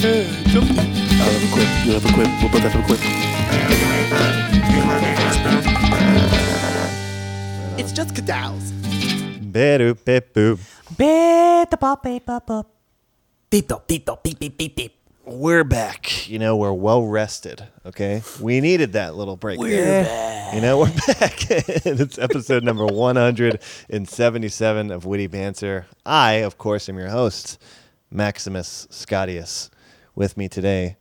I have a quip. You have a quip. We'll both have a quip. It's just cadals. Better beep boop. Tito, tito, beep, beep, beep, beep. We're back. You know, we're well rested. Okay, we needed that little break. We're back. You know, we're back. it's episode number one hundred and seventy-seven of Witty Banter. I, of course, am your host, Maximus Scottius. With me today,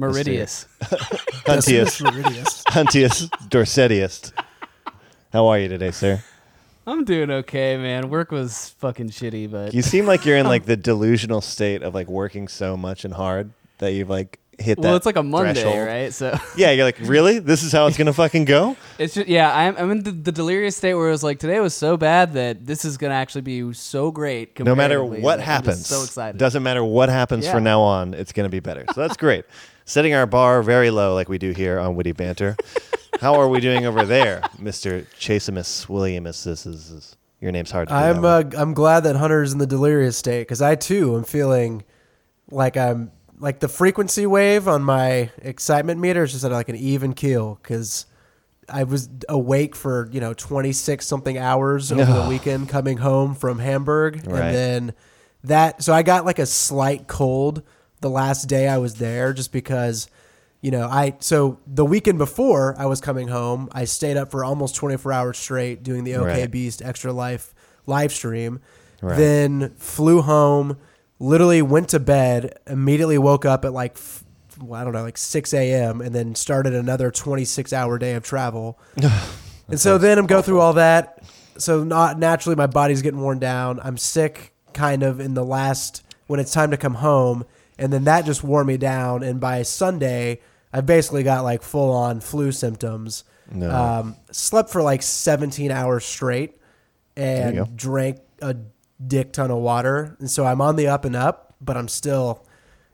Meridius. Huntius, Meridius. Huntius Dorsetius. How are you today, sir? I'm doing okay, man. Work was fucking shitty, but You seem like you're in like the delusional state of like working so much and hard that you've like hit that. well, it's like a Monday, threshold. right? So Yeah, you're like, really? This is how it's gonna fucking go? it's just yeah. I'm, I'm in the, the delirious state where it was like today was so bad that this is gonna actually be so great. No matter comparatively what that I'm happens, just so excited. Doesn't matter what happens Yeah. from now on. It's gonna be better. So that's great. Setting our bar very low, like we do here on Witty Banter. how are we doing over there, Mister Chasemus Williamus? This is, is your name's hard to. I'm uh, I'm glad that Hunter's in the delirious state because I too am feeling like I'm like the frequency wave on my excitement meter is just at like an even keel because I was awake for you know 26 something hours over the weekend coming home from Hamburg Right. and then that so I got like a slight cold the last day I was there just because you know I so the weekend before I was coming home I stayed up for almost 24 hours straight doing the OK Right. Beast Extra Life live stream Right. then flew home literally went to bed immediately woke up at like well, I don't know like 6 a.m. and then started another 26 hour day of travel and so then I'm go through all that. So not naturally, my body's getting worn down. I'm sick, kind of in the last when it's time to come home, and then that just wore me down. And by Sunday, I basically got like full on flu symptoms. No. Um, slept for like 17 hours straight, and drank a dick ton of water. And so I'm on the up and up, but I'm still,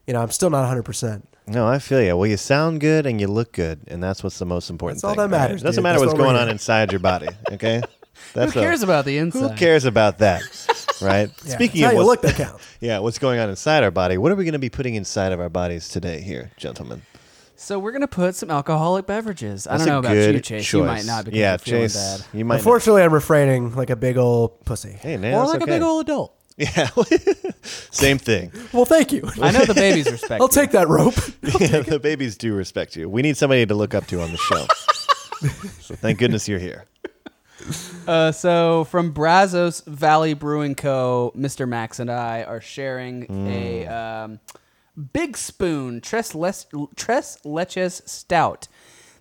you know, I'm still not 100. percent No, I feel you. Well, you sound good and you look good, and that's what's the most important. That's all thing, that right? matters, It doesn't matter That's what's going on inside your body. Okay, Who that's all. cares about the inside? Who cares about that, right? Yeah, Speaking of how you what's, look that counts. yeah, what's going on inside our body? What are we going to be putting inside of our bodies today, here, gentlemen? So we're gonna put some alcoholic beverages. I don't know a about good you, Chase. Choice. You might not because yeah, you're feeling Chase, bad. you might. not. Unfortunately, I'm refraining like a big old pussy. Hey, man, Or that's like okay. a big old adult. Yeah, same thing. Well, thank you. I know the babies respect. I'll you. take that rope. Yeah, the babies do respect you. We need somebody to look up to on the show. so thank goodness you're here. Uh, so from Brazos Valley Brewing Co., Mr. Max and I are sharing a um, Big Spoon Tres, Les- Tres Leches Stout.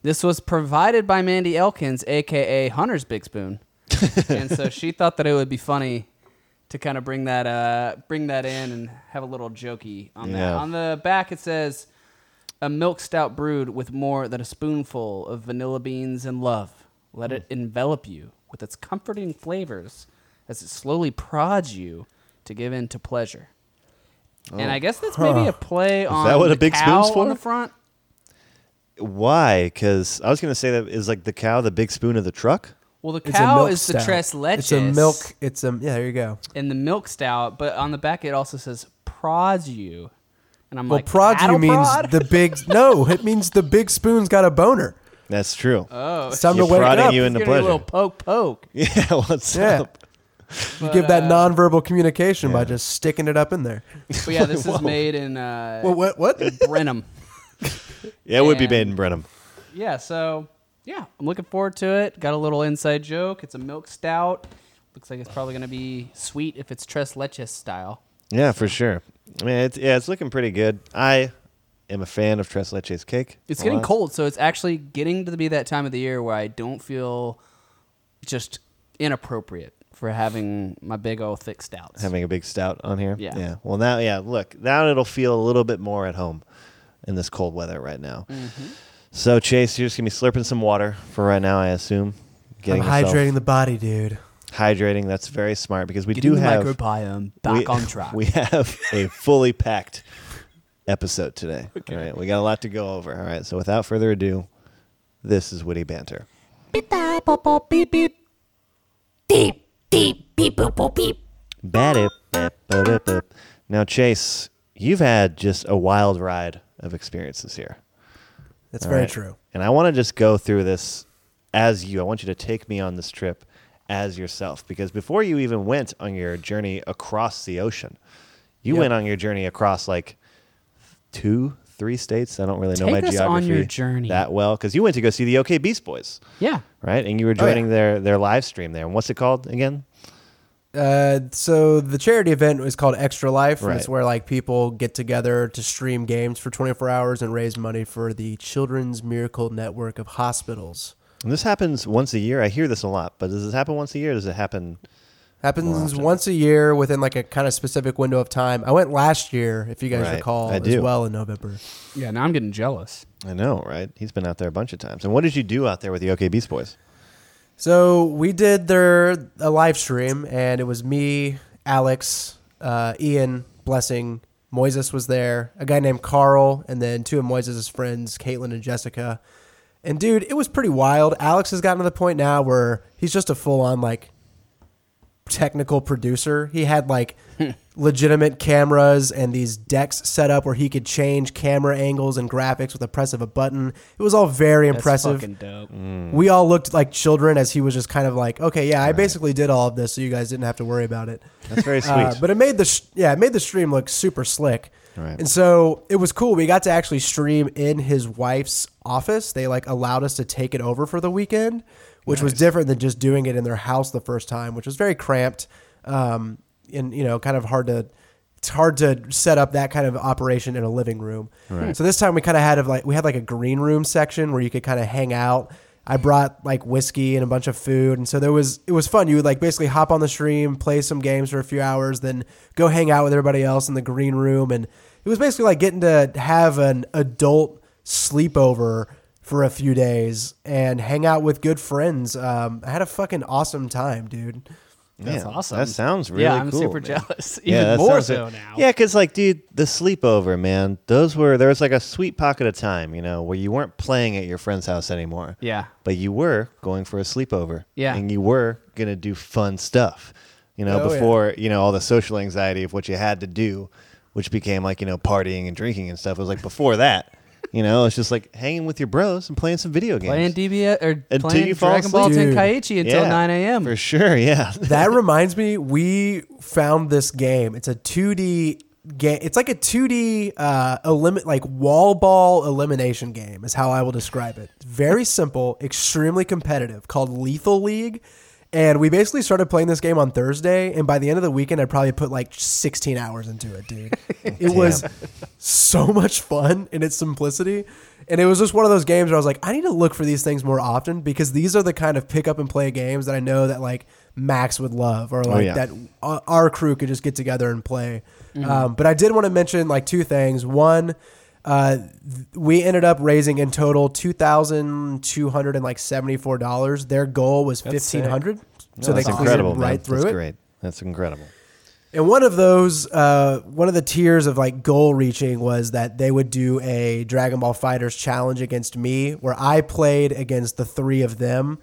This was provided by Mandy Elkins, aka Hunter's Big Spoon, and so she thought that it would be funny to kind of bring that uh, bring that in and have a little jokey on that. Yeah. On the back, it says a milk stout brewed with more than a spoonful of vanilla beans and love. Let it envelop you with its comforting flavors as it slowly prods you to give in to pleasure. And I oh. guess that's maybe a play on that what the a big cow spoon's on for? the front. Why? Because I was going to say that is like the cow, the big spoon of the truck. Well, the It's a cow milk is the stout. tres leches. It's a milk. It's a yeah. There you go. and the milk stout, but on the back it also says prods you. And I'm Well, like, prod you cattle means prod? the big. No, it means the big spoon's got a boner. That's true. Oh, It's time You're to wake prodding up. you You, into Give me a pleasure. little poke poke. yeah, what's Yeah. up? Give that uh, nonverbal communication by just sticking it up in there. But yeah, this is made in uh, Well, what? What? Brenham. Yeah, it would be And- made in Brenham. Yeah, so yeah, I'm looking forward to it. Got a little inside joke. It's a milk stout. Looks like it's probably gonna be sweet if it's tres leches style. Yeah, for sure. I mean, it's, yeah, it's looking pretty good. I am a fan of tres leches cake. It's a getting lot. cold, so it's actually getting to be that time of the year where I don't feel just inappropriate for having my big old thick stouts. Having a big stout on here. Yeah. Yeah. Well, now, yeah, look, now it'll feel a little bit more at home in this cold weather right now. Mm-hmm. So, Chase, you're just going to be slurping some water for right now, I assume. I'm Getting hydrating the body, dude. Hydrating. That's very smart because we Getting do the have microbiome back we, on track. We have a fully packed episode today. All right, we got a lot to go over. All right, so without further ado, this is witty banter. Beep, beep, boop, beep, beep. Beep, beep, beep, boop, boop, beep. Bad it, bap, ba, da, ba. Now, Chase, you've had just a wild ride of experiences here. That's All very right? true. And I want to just go through this as you. I want you to take me on this trip as yourself because before you even went on your journey across the ocean, you Yep. went on your journey across like two, three states. I don't really know Take my us on geography your journey. that well because you went to go see the OK Beast Boys, Yeah. right? And you were Oh, yeah. joining their their live stream there. And what's it called again? Uh, so the charity event is called Extra Life. and It's Right. where like people get together to stream games for 24 hours and raise money for the Children's Miracle Network of Hospitals. And this happens once a year. I hear this a lot, but does this happen once a year? Or does it happen? Happens once a year within like a kind of specific window of time. I went last year, if you guys Right. recall, I as do. well in November. Yeah. Now I'm getting jealous. I know, right? He's been out there a bunch of times. And what did you do out there with the OK Beast Boys? So we did their a live stream, and it was me, Alex, uh, Ian, Blessing, Moises was there, a guy named Carl, and then two of Moises' friends, Caitlin and Jessica. And dude, it was pretty wild. Alex has gotten to the point now where he's just a full on like technical producer. He had like legitimate cameras and these decks set up where he could change camera angles and graphics with the press of a button. It was all very That's impressive. fucking dope. We all looked like children as he was just kind of like, okay, yeah, I basically did all of this, so you guys didn't have to worry about it. That's very sweet. Uh, but it made the sh- yeah, it made the stream look super slick. Right. And so it was cool. We got to actually stream in his wife's office. They like allowed us to take it over for the weekend, which was different than just doing it in their house the first time, which was very cramped. Um, and you know, kind of hard to it's hard to set up that kind of operation in a living room. Right. So this time we kind of had a, like we had like a green room section where you could kind of hang out. I brought like whiskey and a bunch of food, and so there was it was fun. You would like basically hop on the stream, play some games for a few hours, then go hang out with everybody else in the green room, and it was basically like getting to have an adult sleepover for a few days and hang out with good friends. Um, I had a fucking awesome time, dude. That's Man, awesome. That sounds really cool. yeah, I'm cool, super man. jealous. Yeah, Even that more so like- now. Yeah, because like, dude, the sleepover, man, those were there was like a sweet pocket of time, you know, where you weren't playing at your friend's house anymore. Yeah. But you were going for a sleepover. Yeah. And you were gonna do fun stuff. You know, Oh, yeah. before, you know, all the social anxiety of what you had to do, which became like, you know, partying and drinking and stuff. It was like before that. You know, it's just like hanging with your bros and playing some video games. Playing DBS or Until playing you fall Dragon Ball asleep. Tenkaichi until Yeah, 9 a.m. For sure, yeah. That reminds me, we found this game. It's a 2D game. It's like a 2D uh, elim- like wall ball elimination game. Is how I will describe it. Very simple, extremely competitive, called Lethal League. And we basically started playing this game on Thursday, and by the end of the weekend, I probably put like 16 hours into it, dude. It was so much fun in its simplicity. And it was just one of those games where I was like, I need to look for these things more often because these are the kind of pick up and play games that I know that like Max would love or like yeah. that our crew could just get together and play. Um, but I did want to mention like two things. One, uh, we ended up raising in total two thousand two hundred and like seventy four dollars. Their goal was fifteen hundred, so they That's cleared incredible, right man. through That's it. great. That's incredible. And one of those, uh, one of the tiers of like goal reaching was that they would do a Dragon Ball FighterZ challenge against me, where I played against the three of them.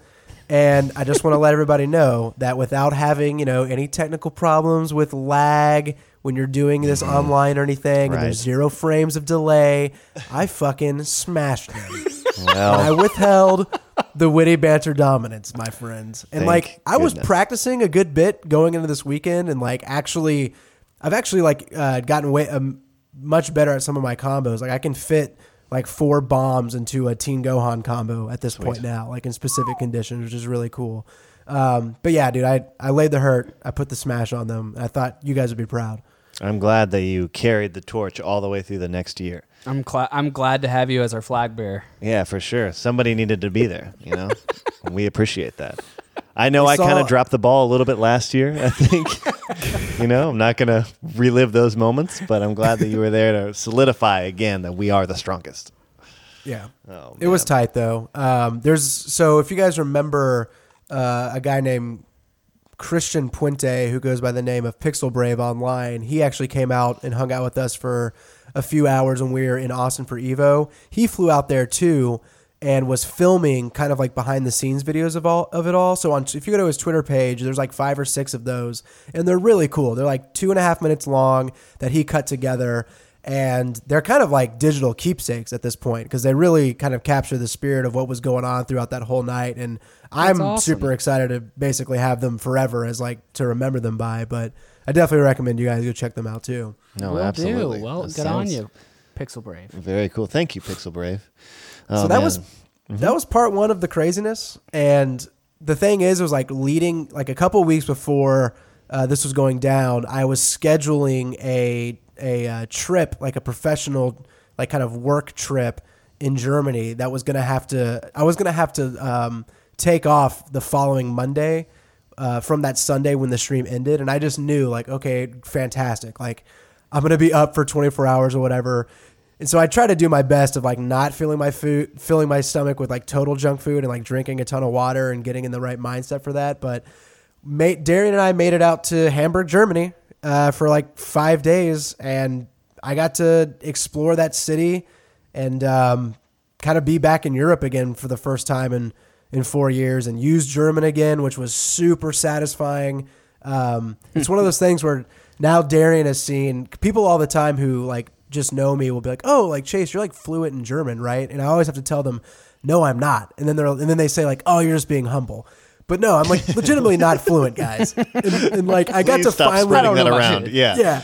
And I just want to let everybody know that without having, you know, any technical problems with lag when you're doing this online or anything, and there's zero frames of delay, I fucking smashed them. and I Well, withheld the witty banter dominance, my friends. And Thank like I was goodness. practicing a good bit going into this weekend, and like actually, I've actually like uh, gotten way um, much better at some of my combos. Like I can fit like four bombs into a Teen Gohan combo at this point now, like in specific conditions, which is really cool. Um, but yeah, dude, I I laid the hurt. I put the smash on them. And I thought you guys would be proud. I'm glad that you carried the torch all the way through the next year. I'm cla- I'm glad to have you as our flag bearer. Yeah, for sure. Somebody needed to be there, you know? we appreciate that. I know We I kind of dropped the ball a little bit last year, I think. you know, I'm not going to relive those moments, but I'm glad that you were there to solidify again that we are the strongest. Yeah. Oh, It was tight though. Um, there's so if you guys remember uh, a guy named Christian Puente who goes by the name of Pixel Brave online, he actually came out and hung out with us for a few hours when we were in Austin for Evo. He flew out there too and was filming kind of like behind the scenes videos of all of it all. So on if you go to his Twitter page, there's like five or six of those, and they're really cool. They're like two and a half minutes long that he cut together. And they're kind of like digital keepsakes at this point because they really kind of capture the spirit of what was going on throughout that whole night. And I'm awesome. super excited to basically have them forever as like to remember them by. But I definitely recommend you guys go check them out too. No, Will absolutely. do. Well, That good on you, Pixel Brave. Very cool. Thank you, Pixel Brave. so Oh, that man. was that was part one of the craziness and the thing is it was like leading like a couple weeks before uh, this was going down i was scheduling a a uh, trip like a professional like kind of work trip in germany that was gonna have to i was gonna have to um, take off the following monday uh, from that sunday when the stream ended. And i just knew like okay fantastic. Like i'm gonna be up for 24 hours or whatever. And so I try to do my best of like not filling my food, filling my stomach with like total junk food and like drinking a ton of water and getting in the right mindset for that. But mate, Darian and I made it out to Hamburg, Germany, uh, for like five days, and I got to explore that city and um, kind of be back in Europe again for the first time in in four years, and use German again, which was super satisfying. Um, it's one of those things where now Darian has seen people all the time who like just know me will be like, "Oh, like Chase, you're like fluent in German, right?" And I always have to tell them, "No, I'm not." And then they're and then they say like, "Oh, you're just being humble." But no, I'm like legitimately not fluent, guys. And, and like I got Please to stop finally spreading that around. Yeah. yeah.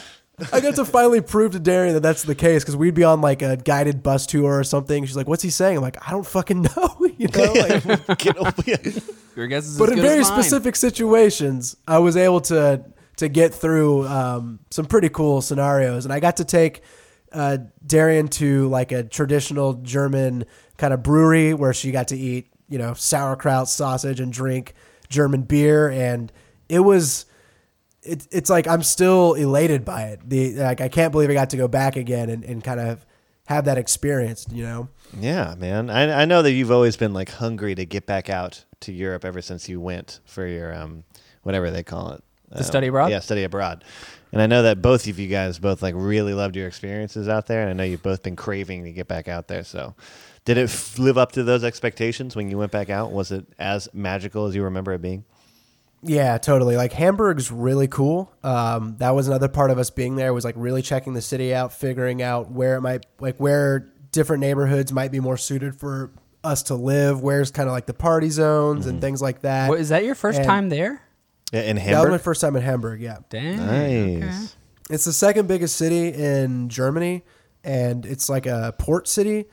I got to finally prove to Darian that that's the case because we'd be on like a guided bus tour or something. She's like, "What's he saying?" I'm like, "I don't fucking know," you know. Like, Get over it. Your guess is but as in good as very mine. specific situations, I was able to to get through um, some pretty cool scenarios, and I got to take uh, Darian to like a traditional German kind of brewery where she got to eat, you know, sauerkraut, sausage, and drink German beer, and it was. It, it's like I'm still elated by it. The like I can't believe I got to go back again and, and kind of have that experience. You know, Yeah, man. I, I know that you've always been like hungry to get back out to Europe ever since you went for your um whatever they call it. The study abroad? Yeah, study abroad. And I know that both of you guys both like really loved your experiences out there, and I know you've both been craving to get back out there. So, did it live up to those expectations when you went back out? Was it as magical as you remember it being? Yeah, totally. Like Hamburg's really cool. Um, that was another part of us being there was like really checking the city out, figuring out where it might like where different neighborhoods might be more suited for us to live. Where's kind of like the party zones and things like that. What, is that your first And- time there? Yeah, In that was my first time in Hamburg. Yeah, Dang. Nice. it's the second biggest city in Germany, and it's like a port city.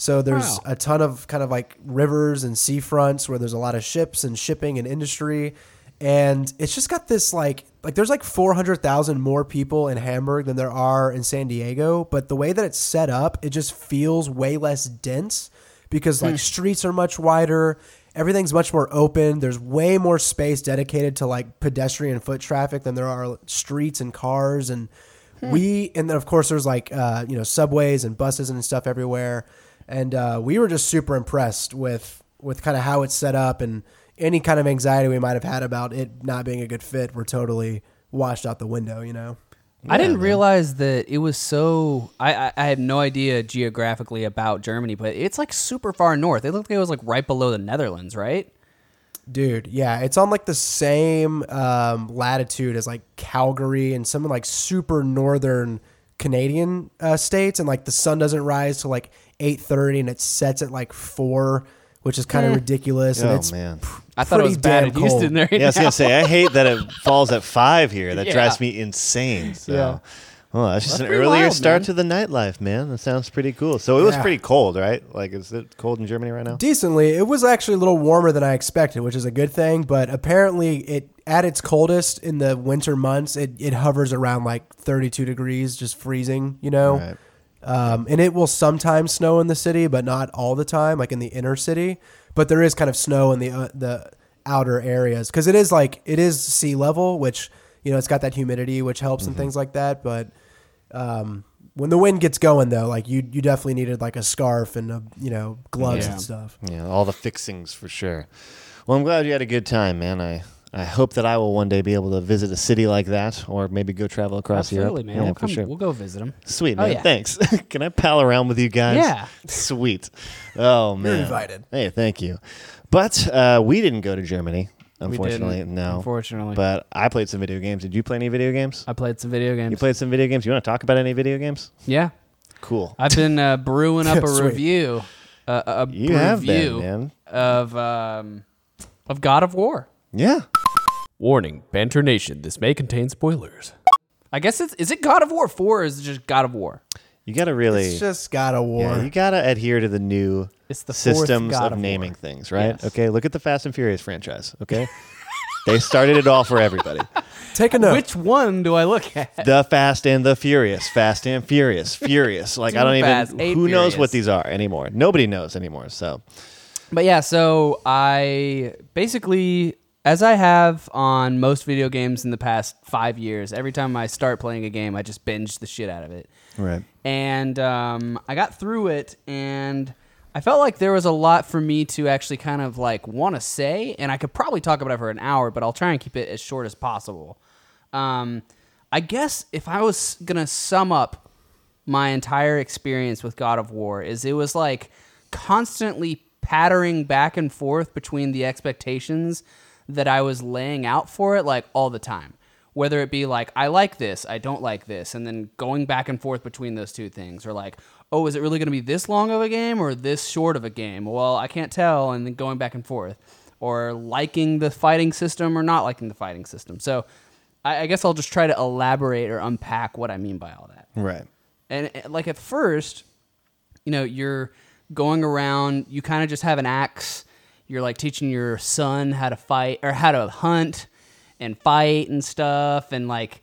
So there's Wow. a ton of kind of like rivers and seafronts where there's a lot of ships and shipping and industry, and it's just got this like like there's like four hundred thousand more people in Hamburg than there are in San Diego. But the way that it's set up, it just feels way less dense because like streets are much wider. Everything's much more open. There's way more space dedicated to like pedestrian foot traffic than there are streets and cars. And we, and then of course there's like, uh, you know, subways and buses and stuff everywhere. And uh, we were just super impressed with, with kind of how it's set up and any kind of anxiety we might have had about it not being a good fit were totally washed out the window, you know? I didn't realize that it was so. I, I I had no idea geographically about Germany, but it's like super far north. It looked like it was like right below the Netherlands, right? Dude, yeah, it's on like the same um, latitude as like Calgary and some like super northern Canadian uh, states, and like the sun doesn't rise till like eight thirty, and it sets at like four, which is kind of ridiculous. And Oh it's man. I thought it was pretty bad damn in Houston cold. there. Yeah, I was gonna say I hate that it falls at five here. That Yeah. drives me insane. So, Yeah. Well, that's just That's an earlier wild, start man. to the nightlife, man. That sounds pretty cool. So it was Yeah. pretty cold, right? Like, is it cold in Germany right now? decently. It was actually a little warmer than I expected, which is a good thing. But apparently, it at its coldest in the winter months, it, it hovers around like thirty two degrees, just freezing. You know. Right. Um, and it will sometimes snow in the city, but not all the time, like in the inner city. But there is kind of snow in the uh, the outer areas because it is like it is sea level, which you know it's got that humidity, which helps and things like that. But um, when the wind gets going, though, like you you definitely needed like a scarf and a, you know gloves Yeah. and stuff. Yeah, all the fixings for sure. Well, I'm glad you had a good time, man. I I hope that I will one day be able to visit a city like that, or maybe go travel across Absolutely, Europe. man. Yeah, we'll, for come, sure. we'll go visit them. Sweet, Oh, yeah. Thanks. Can I pal around with you guys? Yeah. Sweet. Oh man. You're invited. Hey, thank you. But uh, we didn't go to Germany. Unfortunately, didn't, no. unfortunately. But I played some video games. Did you play any video games? I played some video games. You played some video games. You want to talk about any video games? yeah. Cool. I've been uh, brewing up a Sweet. review. Uh, a You have been, review man. of um, of God of War. Yeah. Warning, Banter Nation. This may contain spoilers. I guess it's is it God of War four or is it just God of War? You got to really. It's just God of War. Yeah, you got to adhere to the new It's the fourth systems of of naming War. things, right? Yes. Okay, look at the Fast and Furious franchise, okay? they started it all for everybody. Take a note. Which one do I look at? The Fast and the Furious, Fast and Furious, Furious. Like I don't even fast, eight who knows what these are anymore. Nobody knows anymore. So, But yeah, so I basically, as I have on most video games in the past five years, every time I start playing a game, I just binge the shit out of it. right. And um, I got through it, and I felt like there was a lot for me to actually kind of like want to say, and I could probably talk about it for an hour, but I'll try and keep it as short as possible. Um, I guess if I was gonna sum up my entire experience with God of War, is it was like constantly pattering back and forth between the expectations that I was laying out for it, like all the time. Whether it be like, I like this, I don't like this, and then going back and forth between those two things, or like, oh, is it really going to be this long of a game or this short of a game? Well, I can't tell, and then going back and forth, or liking the fighting system or not liking the fighting system. So I, I guess I'll just try to elaborate or unpack what I mean by all that. Right. And uh, like at first, you know, you're going around, you kind of just have an axe. You're like teaching your son how to fight or how to hunt and fight and stuff. And like,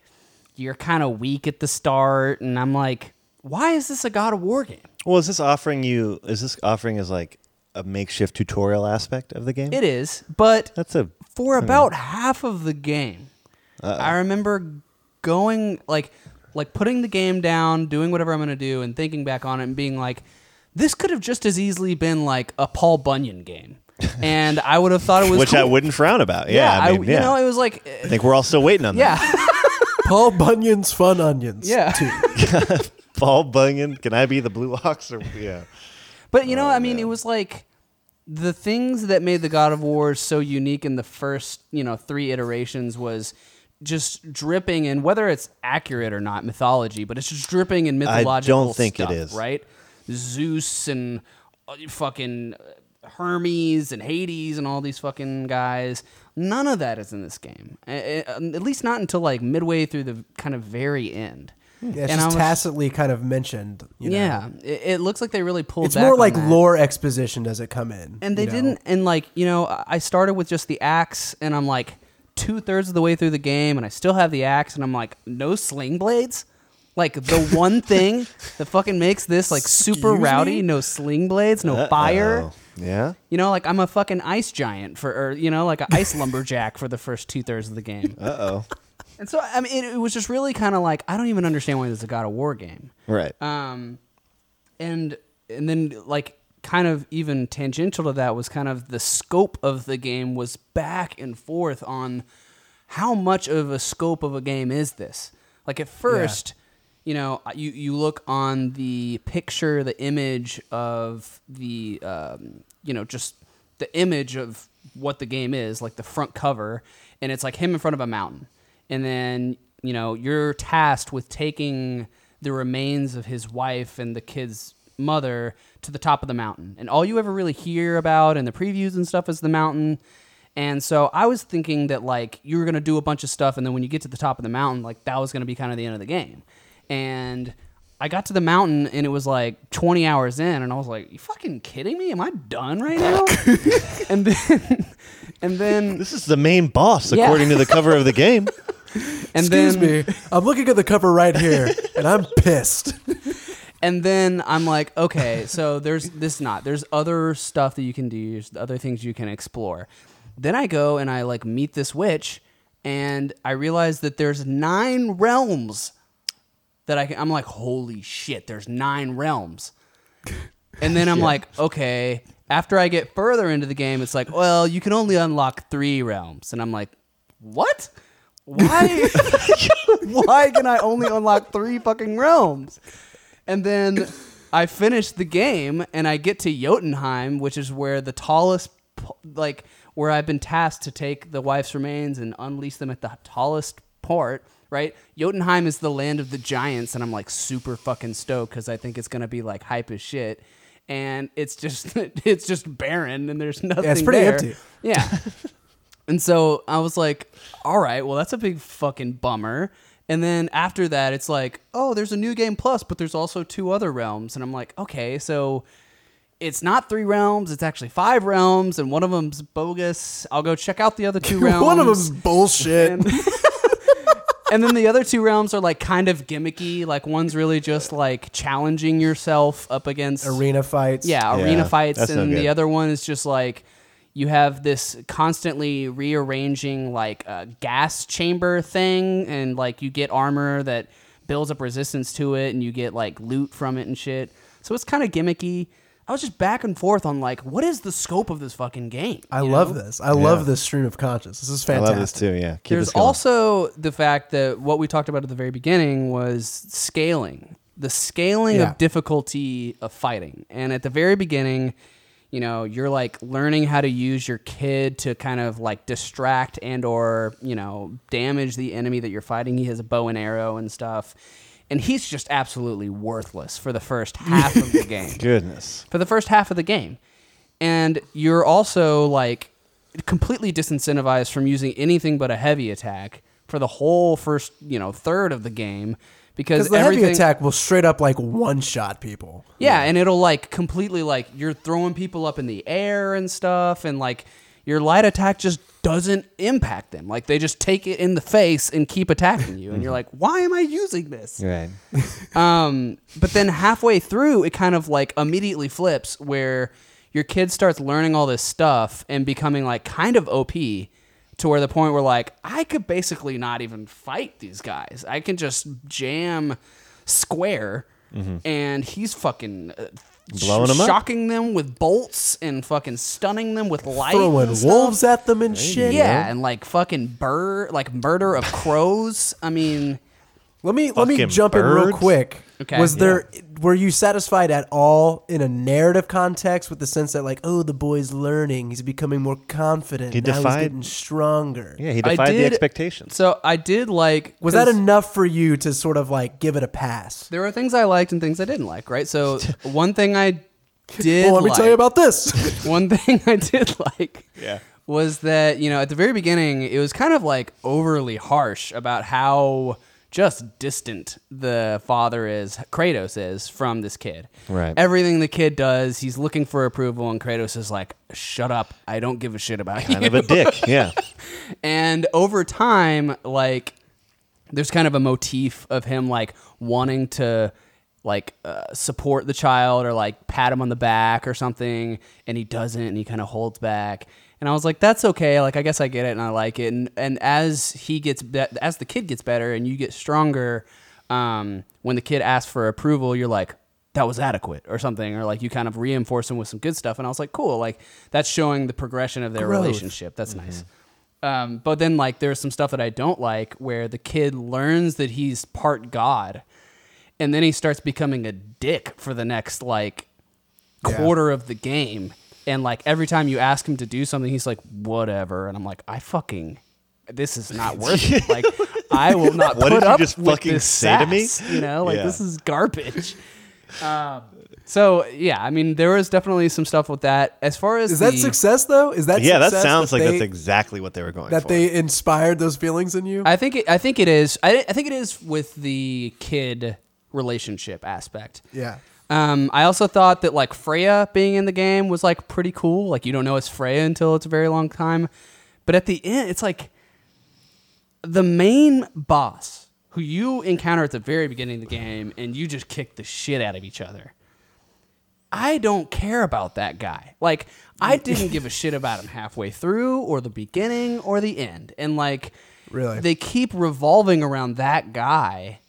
you're kind of weak at the start. And I'm like, why is this a God of War game? Well, is this offering you is this offering as like a makeshift tutorial aspect of the game? It is, but That's a for about half of the game, I remember going like like putting the game down, doing whatever I'm gonna do, and thinking back on it and being like, this could have just as easily been like a Paul Bunyan game, and I would have thought it was which I wouldn't frown about. Yeah, I mean, you yeah. know, it was like, I think we're all still waiting on that. yeah, Paul Bunyan's Fun Onions. yeah. Paul Bunyan, can I be the Blue Ox? Or yeah, But you know, Oh, I mean, it was like the things that made the God of War so unique in the first, you know, three iterations was just dripping in whether it's accurate or not mythology, but it's just dripping in mythological I don't think it stuff, is. right? Zeus and uh, fucking Hermes and Hades and all these fucking guys. None of that is in this game. A- At least not until like midway through the kind of very end. Yeah, it's And just was- tacitly kind of mentioned. You know? Yeah, it, it looks like they really pulled. It's back more on like that. lore exposition does it come in. and they you know? didn't and like you know I- i started with just the axe and i'm like two-thirds of the way through the game and i still have the axe and i'm like no sling blades like the one thing that fucking makes this like super Excuse rowdy me? no sling blades no fire Oh, yeah. you know like i'm a fucking ice giant for or you know like an ice lumberjack for the first two-thirds of the game Uh oh. And so i mean it, it was just really kind of like i don't even understand why this is a god of war game Right. um, and and then like kind of even tangential to that was kind of the scope of the game was back and forth on how much of a scope of a game is this. Like at first, you know, you you look on the picture, the image of the um, you know just the image of what the game is, like the front cover, and it's like him in front of a mountain, and then you know you're tasked with taking the remains of his wife and the kid's mother to the top of the mountain. And all you ever really hear about in the previews and stuff is the mountain. And so I was thinking that like you were gonna do a bunch of stuff, and then when you get to the top of the mountain, like that was gonna be kind of the end of the game. And I got to the mountain, and it was like 20 hours in, and I was like, "You fucking kidding me? Am I done right now?" and then, and then, This is the main boss, Yeah. according to the cover of the game. and Excuse then, me. I'm looking at the cover right here, and I'm pissed. and then I'm like, okay, so there's this not. There's other stuff that you can do. There's other things you can explore. Then I go and I like meet this witch, and I realize that there's nine realms that I can. I'm like, holy shit, there's nine realms. And then I'm like, okay. After I get further into the game, it's like, well, you can only unlock three realms, and I'm like, what? Why? why can I only unlock three fucking realms? And then I finish the game and I get to Jotunheim, which is where the tallest, like where I've been tasked to take the wife's remains and unleash them at the tallest port. Right, Jotunheim is the land of the giants, and I'm like super fucking stoked because I think it's gonna be like hype as shit. And it's just it's just barren, and there's nothing. it's pretty there. empty. Yeah. And so I was like, all right, well, that's a big fucking bummer. And then after that, it's like, oh, there's a new game plus, but there's also two other realms. And I'm like, okay, so it's not three realms, it's actually five realms, and one of them's bogus. I'll go check out the other two realms. One of them's bullshit. And, and then the other two realms are like kind of gimmicky. Like one's really just like challenging yourself up against Arena fights. yeah, Yeah, arena fights, that's no and the other one is just like you have this constantly rearranging like a gas chamber thing, and like you get armor that builds up resistance to it, and you get like loot from it and shit. So it's kind of gimmicky. I was just back and forth on like, what is the scope of this fucking game? I you love know? this. I love this stream of conscious. This is fantastic. I fantastic. love this too. Yeah. Keep There's also the fact that what we talked about at the very beginning was scaling, the scaling Yeah. of difficulty of fighting. And at the very beginning, you know, you're like learning how to use your kid to kind of like distract and or, you know, damage the enemy that you're fighting. He has a bow and arrow and stuff. And he's just absolutely worthless for the first half of the game Goodness. for the first half of the game. And you're also like completely disincentivized from using anything but a heavy attack for the whole first, you know, third of the game because Because the heavy everything attack will straight up like one shot people. yeah, and it'll like completely like you're throwing people up in the air and stuff and like your light attack just doesn't impact them. Like they just take it in the face and keep attacking you and you're like, "Why am I using this?" Right. Um, but then halfway through, it kind of like immediately flips where your kid starts learning all this stuff and becoming like kind of OP to where the point where like I could basically not even fight these guys. I can just jam square and he's fucking uh, Blowing 'em up. shocking them with bolts and fucking stunning them with light, Throwing and stuff. wolves at them and shit. Yeah, and like fucking bird, like murder of crows. I mean, Let me let me Fucking jump in real quick. Okay. Was there were you satisfied at all in a narrative context with the sense that like, oh, the boy's learning, he's becoming more confident, He now he's getting stronger. Yeah. He I defied the did- expectations. So I did like. Was that enough for you to sort of like give it a pass? There were things I liked and things I didn't like, right? So one thing I did Well, let me like, tell you about this. one thing I did like Yeah. was that, you know, at the very beginning, it was kind of like overly harsh about how just distant the father is, Kratos is, from this kid. Right. Everything the kid does, he's looking for approval, and Kratos is like, shut up. I don't give a shit about Kind you. of a dick. Yeah. And over time, like, there's kind of a motif of him like wanting to like uh, support the child or like pat him on the back or something, and he doesn't, and he kind of holds back. And I was like, that's okay. Like, I guess I get it, and I like it. And and as he gets, be- as the kid gets better, and you get stronger, um, when the kid asks for approval, you're like, that was adequate or something, or like you kind of reinforce him with some good stuff. And I was like, cool. Like that's showing the progression of their Growth. relationship. That's nice. Um, but then like there's some stuff that I don't like where the kid learns that he's part god, and then he starts becoming a dick for the next like quarter of the game. And like every time you ask him to do something, he's like, whatever. And I'm like, I fucking, this is not worth it. Like, I will not What put did you up just with fucking this say to me? You know, like Yeah. this is garbage. Um, so yeah, I mean, there was definitely some stuff with that. As far as Is that success though? Is that Yeah. That success sounds like they, that's exactly what they were going for. that for. they inspired those feelings in you? I think it, I think it is. I, I think it is with the kid relationship aspect. yeah. Um, I also thought that like Freya being in the game was like pretty cool. Like you don't know it's Freya until it's a very long time, but at the end, it's like the main boss who you encounter at the very beginning of the game, and you just kick the shit out of each other. I don't care about that guy. Like I didn't give a shit about him halfway through, or the beginning, or the end, and like Really? they keep revolving around that guy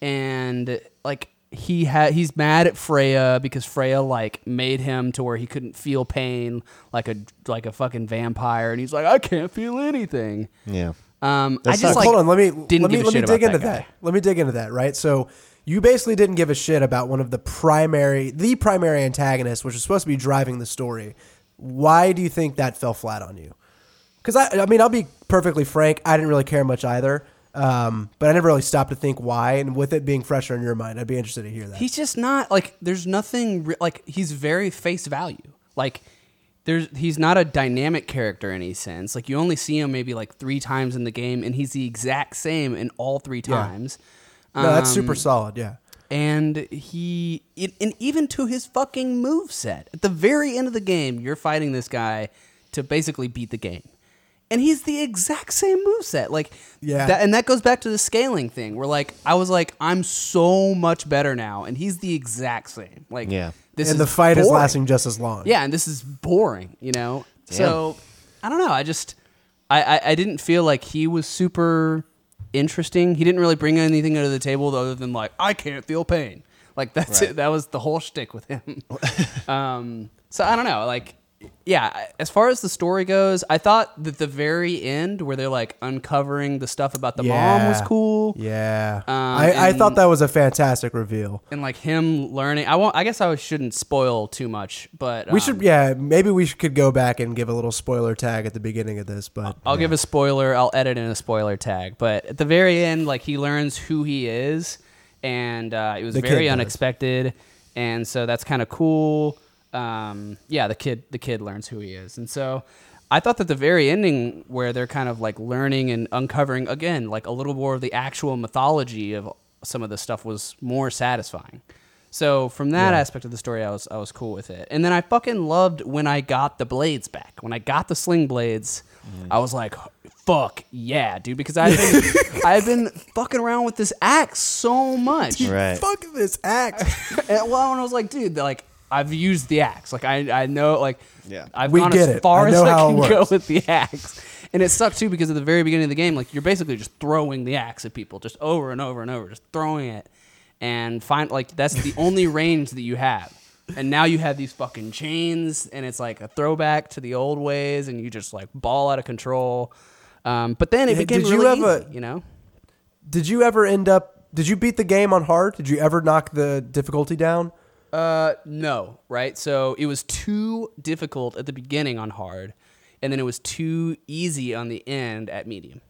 and like he had he's mad at Freya because Freya like made him to where he couldn't feel pain like a like a fucking vampire and he's like I can't feel anything. yeah. Um I just like Hold on, let me didn't let me let me dig about into that that. Let me dig into that, right? So you basically didn't give a shit about one of the primary the primary antagonists, which was supposed to be driving the story. Why do you think that fell flat on you? Because I, I mean, I'll be perfectly frank. I didn't really care much either. Um, but I never really stopped to think why. And with it being fresher in your mind, I'd be interested to hear that. He's just not like there's nothing re- like he's very face value. Like there's he's not a dynamic character in any sense. Like you only see him maybe like three times in the game, and he's the exact same in all three Yeah. times. no, that's super Um, solid. Yeah. and he it, and even to his fucking move set at the very end of the game you're fighting this guy to basically beat the game and he's the exact same move set like Yeah. that, and that goes back to the scaling thing where like i was like i'm so much better now and he's the exact same like Yeah. this and is the fight is lasting just as long. Yeah, and this is boring, you know. So I don't know. I just I, I I didn't feel like he was super interesting. He didn't really bring anything to the table other than like I can't feel pain. Like that's Right. it. That was the whole shtick with him. um, so I don't know. Like yeah, as far as the story goes, I thought that the very end where they're like uncovering the stuff about the mom was cool. Yeah. Um, I, I and- thought that was a fantastic reveal. And like him learning, I won't. I guess I shouldn't spoil too much, but We um, should, yeah, maybe we should- could go back and give a little spoiler tag at the beginning of this, but I'll give a spoiler. I'll edit in a spoiler tag. But at the very end, like he learns who he is, and uh, it was The kid very does. unexpected, and so that's kind of cool. Um, yeah, the kid, the kid learns who he is, and so I thought that the very ending, where they're kind of like learning and uncovering again, like a little more of the actual mythology of some of the stuff, was more satisfying. So from that Yeah. aspect of the story, I was I was cool with it. And then I fucking loved when I got the blades back. When I got the sling blades, I was like, "Fuck yeah, dude!" Because I've been I've been fucking around with this axe so much. Right. fuck this axe. And, well, and I was like, dude, like I've used the axe. Like I I know like Yeah. I've We gone get as it. far I as I can go with the axe. And it sucked too because at the very beginning of the game, like you're basically just throwing the axe at people, just over and over and over, just throwing it. And find like that's the only range that you have. And now you have these fucking chains, and it's like a throwback to the old ways, and you just like ball out of control. Um, but then it Yeah, became did you really have easy, a- you know. Did you ever end up, did you beat the game on hard? Did you ever knock the difficulty down? Uh, no, right? So it was too difficult at the beginning on hard, and then it was too easy on the end at medium.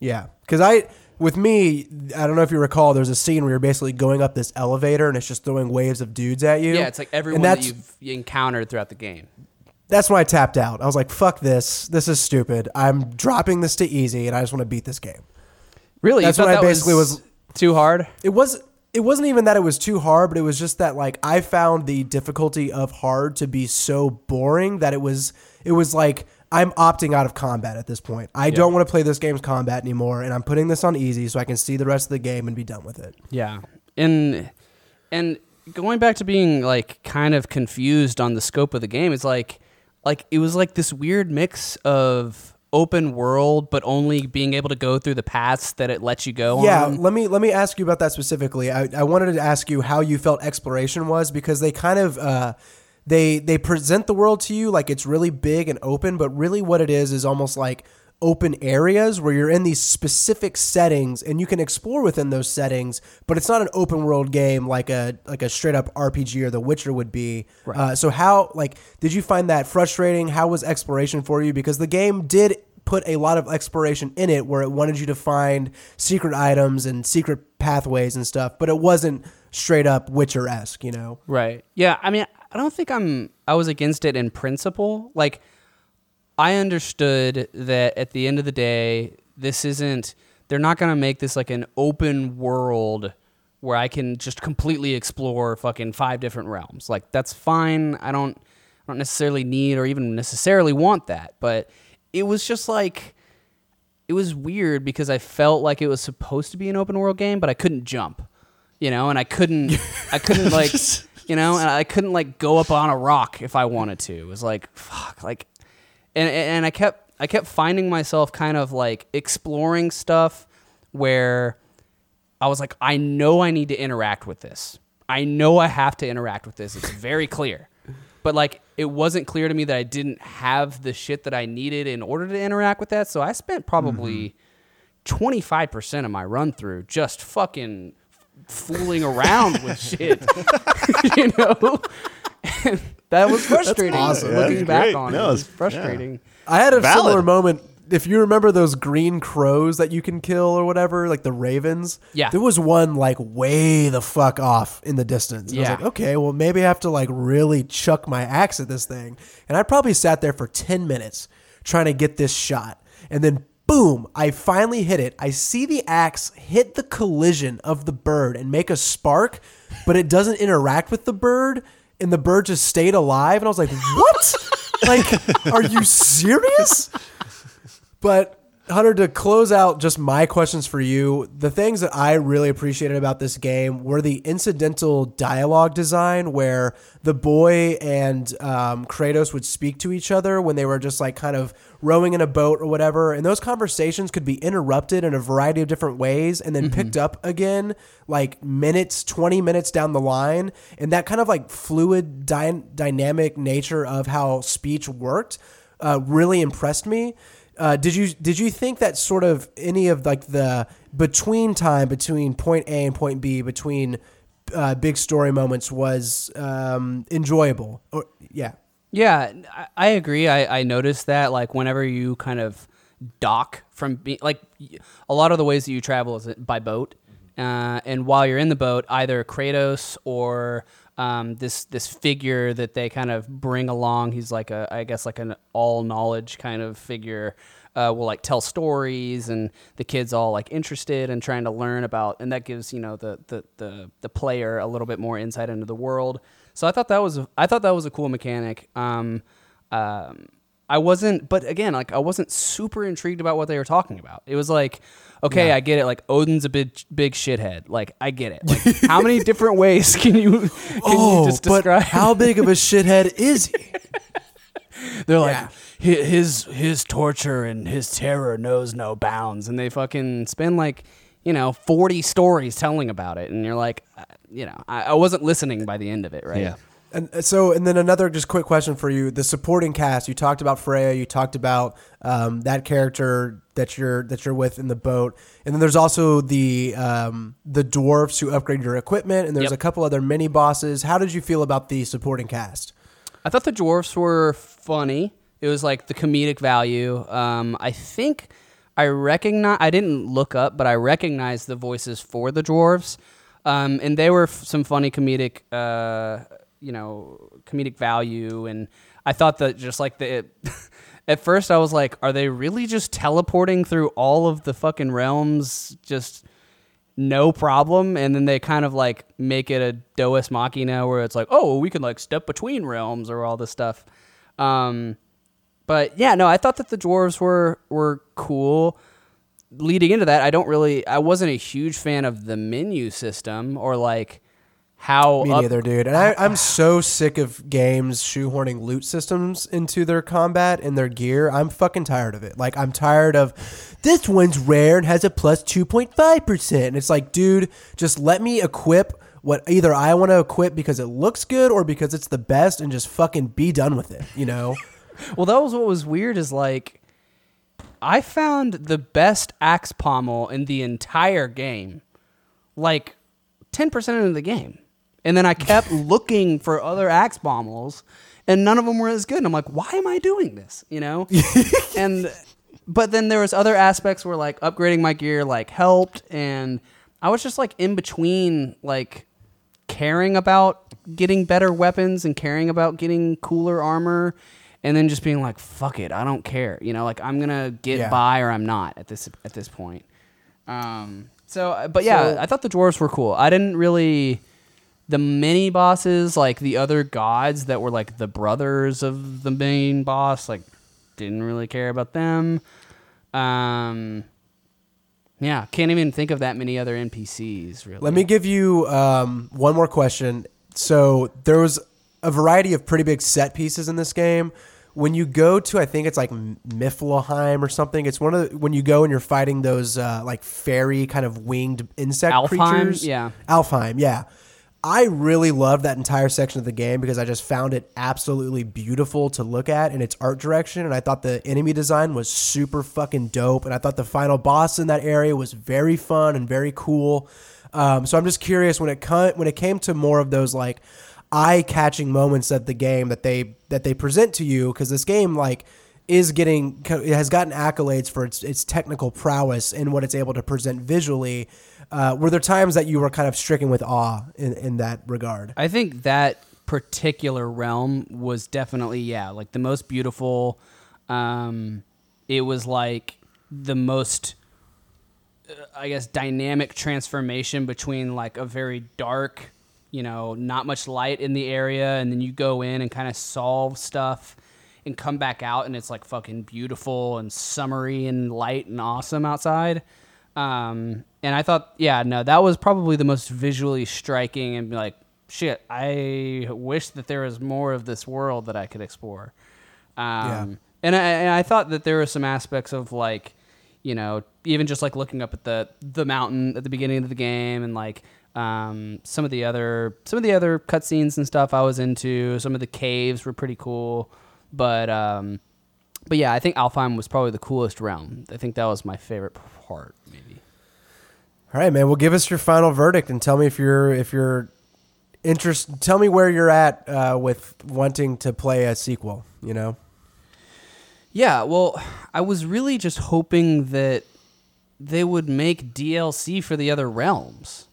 Yeah, because I, with me, I don't know if you recall, there's a scene where you're basically going up this elevator and it's just throwing waves of dudes at you. Yeah, it's like everyone that you've encountered throughout the game. That's when I tapped out. I was like, "Fuck this! This is stupid. I'm dropping this to easy, and I just want to beat this game." Really, That's when I basically was- too hard. It was. It wasn't even that it was too hard, but it was just that like I found the difficulty of hard to be so boring that it was. It was like I'm opting out of combat at this point. I don't want to play this game's combat anymore, and I'm putting this on easy so I can see the rest of the game and be done with it. Yeah, and and going back to being like kind of confused on the scope of the game, it's like like it was like this weird mix of open world, but only being able to go through the paths that it lets you go on. Yeah, on. let me let me ask you about that specifically. I, I wanted to ask you how you felt exploration was because they kind of uh, they they present the world to you like it's really big and open, but really what it is is almost like open areas where you're in these specific settings and you can explore within those settings, but it's not an open world game like a like a straight up RPG or The Witcher would be. Uh, so how like did you find that frustrating? How was exploration for you? Because the game did put a lot of exploration in it where it wanted you to find secret items and secret pathways and stuff, but it wasn't straight up Witcher esque, you know? Right. Yeah. I mean, I don't think I'm. I was against it in principle. Like, I understood that at the end of the day, this isn't. They're not gonna make this like an open world where I can just completely explore fucking five different realms. Like, that's fine. I don't. I don't necessarily need or even necessarily want that. But it was just like. It was weird because I felt like it was supposed to be an open world game, but I couldn't jump you know, and I couldn't, I couldn't like, you know, and I couldn't like go up on a rock if I wanted to. It was like, fuck, like, and and I kept, I kept finding myself kind of like exploring stuff where I was like, I know I need to interact with this. I know I have to interact with this. It's very clear. But like it wasn't clear to me that I didn't have the shit that I needed in order to interact with that. So I spent probably mm-hmm. 25% of my run through just fucking fooling around with shit. you know? And, that was frustrating. awesome. Yeah, Looking that's back great. on No, it, it was it's- frustrating. I had a Valid. similar moment. If you remember those green crows that you can kill or whatever, like the ravens, Yeah. there was one like way the fuck off in the distance. And I Yeah. was like, okay, well maybe I have to like really chuck my axe at this thing. And I probably sat there for ten minutes trying to get this shot, and then boom, I finally hit it. I see the axe hit the collision of the bird and make a spark, but it doesn't interact with the bird, and the bird just stayed alive. And I was like, what? like, are you serious? But Hunter, to close out just my questions for you, the things that I really appreciated about this game were the incidental dialogue design where the boy and um, Kratos would speak to each other when they were just like kind of rowing in a boat or whatever. And those conversations could be interrupted in a variety of different ways and then picked up again like minutes, 20 minutes down the line. And that kind of like fluid, dy- dynamic nature of how speech worked uh, really impressed me. Uh, did you did you think that sort of any of like the between time between point A and point B between uh, big story moments was um, enjoyable? Or yeah, Yeah, I- agree. I, I noticed that like whenever you kind of dock from be- like a lot of the ways that you travel is by boat, uh, and while you're in the boat, either Kratos or um, this this figure that they kind of bring along. He's like a I guess like an all knowledge kind of figure. Uh, will like tell stories and the kids all like interested and trying to learn about and that gives you know the, the the the player a little bit more insight into the world so i thought that was i thought that was a cool mechanic um, um, I wasn't, but again, like I wasn't super intrigued about what they were talking about. It was like, okay, I get it. Like Odin's a big, big shithead. Like I get it. Like how many different ways can you can you just Oh, but how big of a shithead is he? They're like "Hi- his his torture and his terror knows no bounds, and they fucking spend like you know forty stories telling about it, and you're like, uh, you know, I, I wasn't listening by the end of it, right? Yeah. And uh, so, and then another just quick question for you: the supporting cast. You talked about Freya. You talked about um, that character that you're that you're with in the boat, and then there's also the um, the dwarfs who upgrade your equipment, and there's Yep. a couple other mini bosses. How did you feel about the supporting cast? I thought the dwarfs were funny. It was like the comedic value. Um, I think I recognize. I didn't look up, but I recognized the voices for the dwarves, um, and they were f- some funny comedic, uh, you know, comedic value. And I thought that just like the. at first, I was like, "Are they really just teleporting through all of the fucking realms?" Just no problem and then they kind of like make it a Deus Machina where it's like oh we can like step between realms or all this stuff um but yeah no I thought that the dwarves were were cool leading into that I don't really I wasn't a huge fan of the menu system or like how Me up- neither, dude. And I, I'm so sick of games shoehorning loot systems into their combat and their gear. I'm fucking tired of it. Like, I'm tired of this one's rare and has a plus 2.5%. And it's like, dude, just let me equip what either I want to equip because it looks good or because it's the best and just fucking be done with it, you know? Well, that was what was weird is like I found the best axe pommel in the entire game, like ten percent into the game, and then I kept looking for other axe pommels, and none of them were as good. And I'm like, why am I doing this? You know, and but then there was other aspects where like upgrading my gear like helped, and I was just like in between like caring about getting better weapons and caring about getting cooler armor and then just being like fuck it i don't care you know like i'm gonna get Yeah. by or i'm not at this at this point um so but yeah So- i thought the dwarves were cool i didn't really the mini bosses like the other gods that were like the brothers of the main boss like didn't really care about them um yeah can't even think of that many other npcs really Let me give you um, one more question. So there was a variety of pretty big set pieces in this game. When you go to, I think it's like M- Miflheim or something. It's one of the, when you go and you're fighting those uh, like fairy kind of winged insect Alfheim? creatures. Yeah. Alfheim. Yeah. I really loved that entire section of the game because I just found it absolutely beautiful to look at in its art direction. And I thought the enemy design was super fucking dope. And I thought the final boss in that area was very fun and very cool. Um, so I'm just curious when it when it came to more of those like eye-catching moments of the game that they that they present to you because this game like is getting it has gotten accolades for its its technical prowess and what it's able to present visually. Uh, were there times that you were kind of stricken with awe in, in that regard? I think that particular realm was definitely yeah, like the most beautiful. Um, it was like the most, uh, I guess, dynamic transformation between like a very dark, you know, not much light in the area, and then you go in and kind of solve stuff and come back out, and it's like fucking beautiful and summery and light and awesome outside. Um, and I thought, yeah, no, that was probably the most visually striking and be like, shit, I wish that there was more of this world that I could explore. Um, Yeah. and I, and I thought that there were some aspects of like, you know, even just like looking up at the the mountain at the beginning of the game and like um, some of the other some of the other cutscenes and stuff I was into. Some of the caves were pretty cool, but um, but yeah, I think Alfheim was probably the coolest realm. I think that was my favorite part, maybe. All right, man. Well, give us your final verdict and tell me if you're if you're interest. Tell me where you're at uh, with wanting to play a sequel. You know. Yeah, well, I was really just hoping that they would make DLC for the other realms.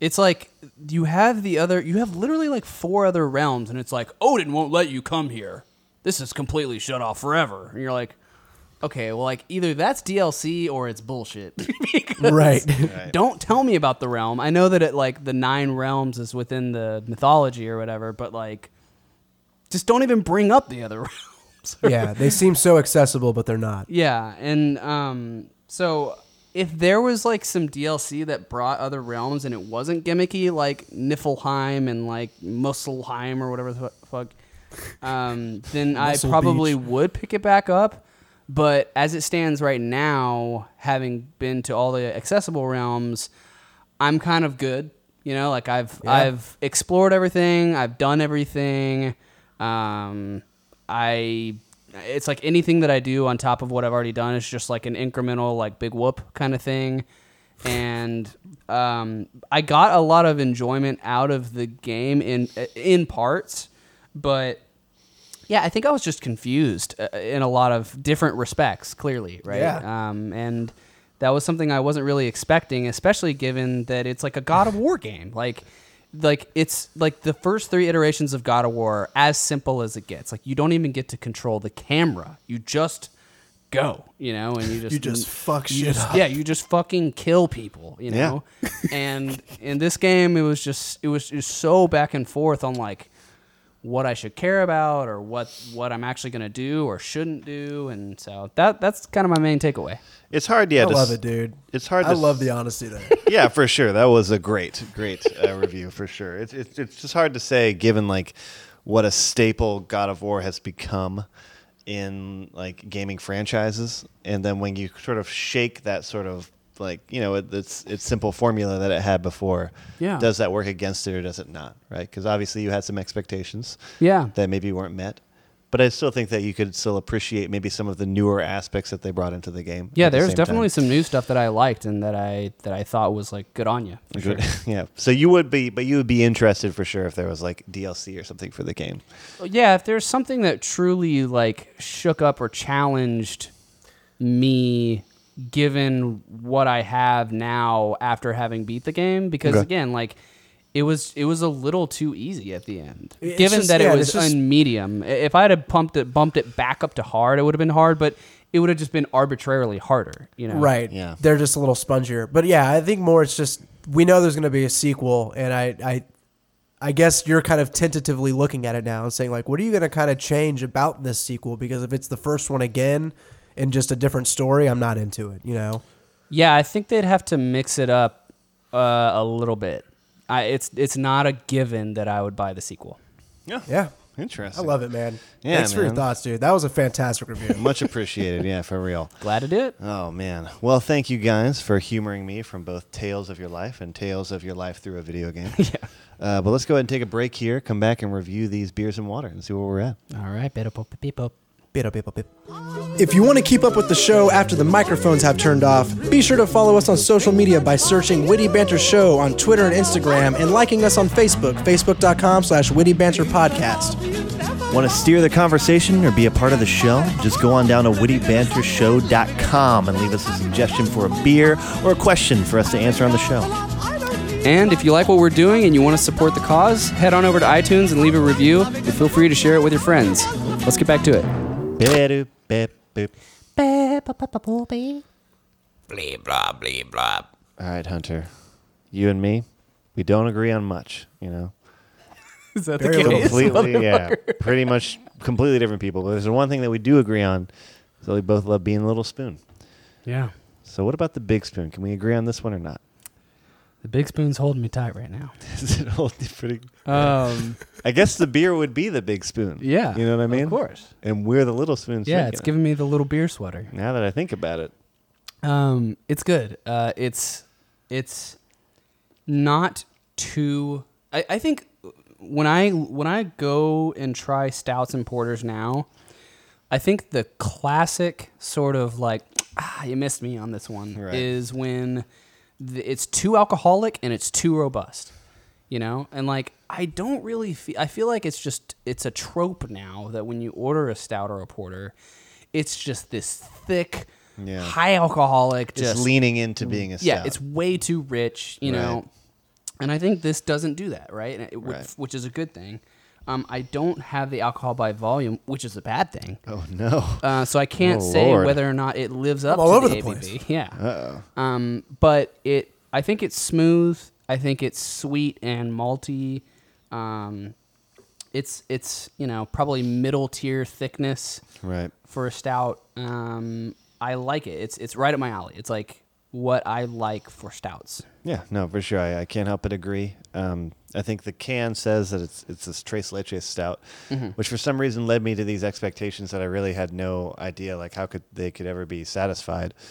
It's like you have the other, you have literally like four other realms, and it's like Odin won't let you come here. This is completely shut off forever. And you're like, okay, well, like either that's DLC or it's bullshit. Because Right. Don't tell me about the realm. I know that it like the nine realms is within the mythology or whatever, but like, just don't even bring up the other realms. yeah, they seem so accessible, but they're not. Yeah, and um, so if there was like some DLC that brought other realms and it wasn't gimmicky like Niflheim and like Musselheim or whatever the fu- fuck, um, then I Muscle probably Beach. would pick it back up. But as it stands right now, having been to all the accessible realms, I'm kind of good. You know, like I've Yeah. I've explored everything, I've done everything. Um, I it's like anything that I do on top of what I've already done is just like an incremental like big whoop kind of thing. And um, I got a lot of enjoyment out of the game in in parts, but yeah, I think I was just confused uh, in a lot of different respects. Clearly, right? Yeah. Um, and that was something I wasn't really expecting, especially given that it's like a God of War game. Like, like it's like the first three iterations of God of War, as simple as it gets. Like you don't even get to control the camera. You just go, you know, and you just You just fuck you shit just- up. Yeah, you just fucking kill people, you know. Yeah. and in this game, it was just it was just so back and forth on like what I should care about or what what I'm actually gonna do or shouldn't do, and so that that's kind of my main takeaway. It's hard, yeah. I to love s- it, dude. It's hard. I to love s- the honesty there. yeah, for sure. That was a great, great uh, review for sure. It's, it's it's just hard to say given like what a staple God of War has become in like gaming franchises, and then when you sort of shake that sort of like you know it, it's it's simple formula that it had before. Yeah. Does that work against it or does it not? Right? Because obviously you had some expectations. Yeah. That maybe weren't met. But I still think that you could still appreciate maybe some of the newer aspects that they brought into the game. Yeah, at the there's definitely time. some new stuff that I liked and that I that I thought was like good on you. Good. sure. yeah. So you would be, but you would be interested for sure if there was like DLC or something for the game. yeah, if there's something that truly like shook up or challenged me given what I have now after having beat the game because Okay. again, like it was it was a little too easy at the end. It's given just- that yeah, it was it's just- on medium. If I had pumped it bumped it back up to hard, it would have been hard, but it would have just been arbitrarily harder, you know. Right. Yeah. They're just a little spongier. But yeah, I think more it's just we know there's going to be a sequel and I I I guess you're kind of tentatively looking at it now and saying like what are you going to kind of change about this sequel because if it's the first one again and just a different story, I'm not into it, you know. Yeah, I think they'd have to mix it up uh, a little bit. I, it's it's not a given that I would buy the sequel. Yeah. Yeah. Interesting. I love it, man. Yeah, Thanks for your thoughts, dude. That was a fantastic review. Much appreciated. Yeah, for real. Glad to do it. Oh man. Well, thank you guys for humoring me from both tales of your life and tales of your life through a video game. yeah. Uh, but let's go ahead and take a break here. Come back and review these beers and water and see where we're at. All right, better pop beep If you want to keep up with the show after the microphones have turned off, be sure to follow us on social media by searching Witty Banter Show on Twitter and Instagram and liking us on Facebook, facebook.com slash Witty Banter Podcast. Want to steer the conversation or be a part of the show? Just go on down to wittybantershow.com and leave us a suggestion for a beer or a question for us to answer on the show. And if you like what we're doing and you want to support the cause, head on over to iTunes and leave a review. And feel free to share it with your friends. Let's get back to it. Beep, beep, beep. All right, Hunter. You and me, we don't agree on much, you know? Is that Very little. completely, yeah, pretty much completely different people. But there's one thing that we do agree on: is that we both love being a little spoon. Yeah. So, what about the big spoon? Can we agree on this one or not? The big spoon's holding me tight right now. Is it all pretty? Um, I guess the beer would be the big spoon. yeah. you know what I mean. Of course. And we're the little spoons. Yeah, drinking it's it. giving me the little beer sweater. Now that I think about it, Um, it's good. Uh, it's it's not too. I, I think when I when I go and try stouts and porters now, I think the classic sort of like ah, you missed me on this one Right. is when the, it's too alcoholic and it's too robust. You know, and like I don't really feel. I feel like it's just it's a trope now that when you order a stout or a porter, it's just this thick, Yeah. high alcoholic, it's just leaning into being a stout. yeah, it's way too rich, you know. And I think this doesn't do that, right? It, Right. Which is a good thing. Um, I don't have the alcohol by volume, which is a bad thing. oh no. Uh, so I can't Oh, say Lord. whether or not it lives up all to over the, the ABV. place. Yeah. Uh-oh. Um, but it, I think it's smooth. I think it's sweet and malty. Um, it's it's you know probably middle tier thickness Right. for a stout. Um, I like it. It's it's right up my alley. It's like what I like for stouts. Yeah, no, for sure. I, I can't help but agree. Um, I think the can says that it's it's this Tres Leches stout, Mm-hmm. which for some reason led me to these expectations that I really had no idea like how could they could ever be satisfied.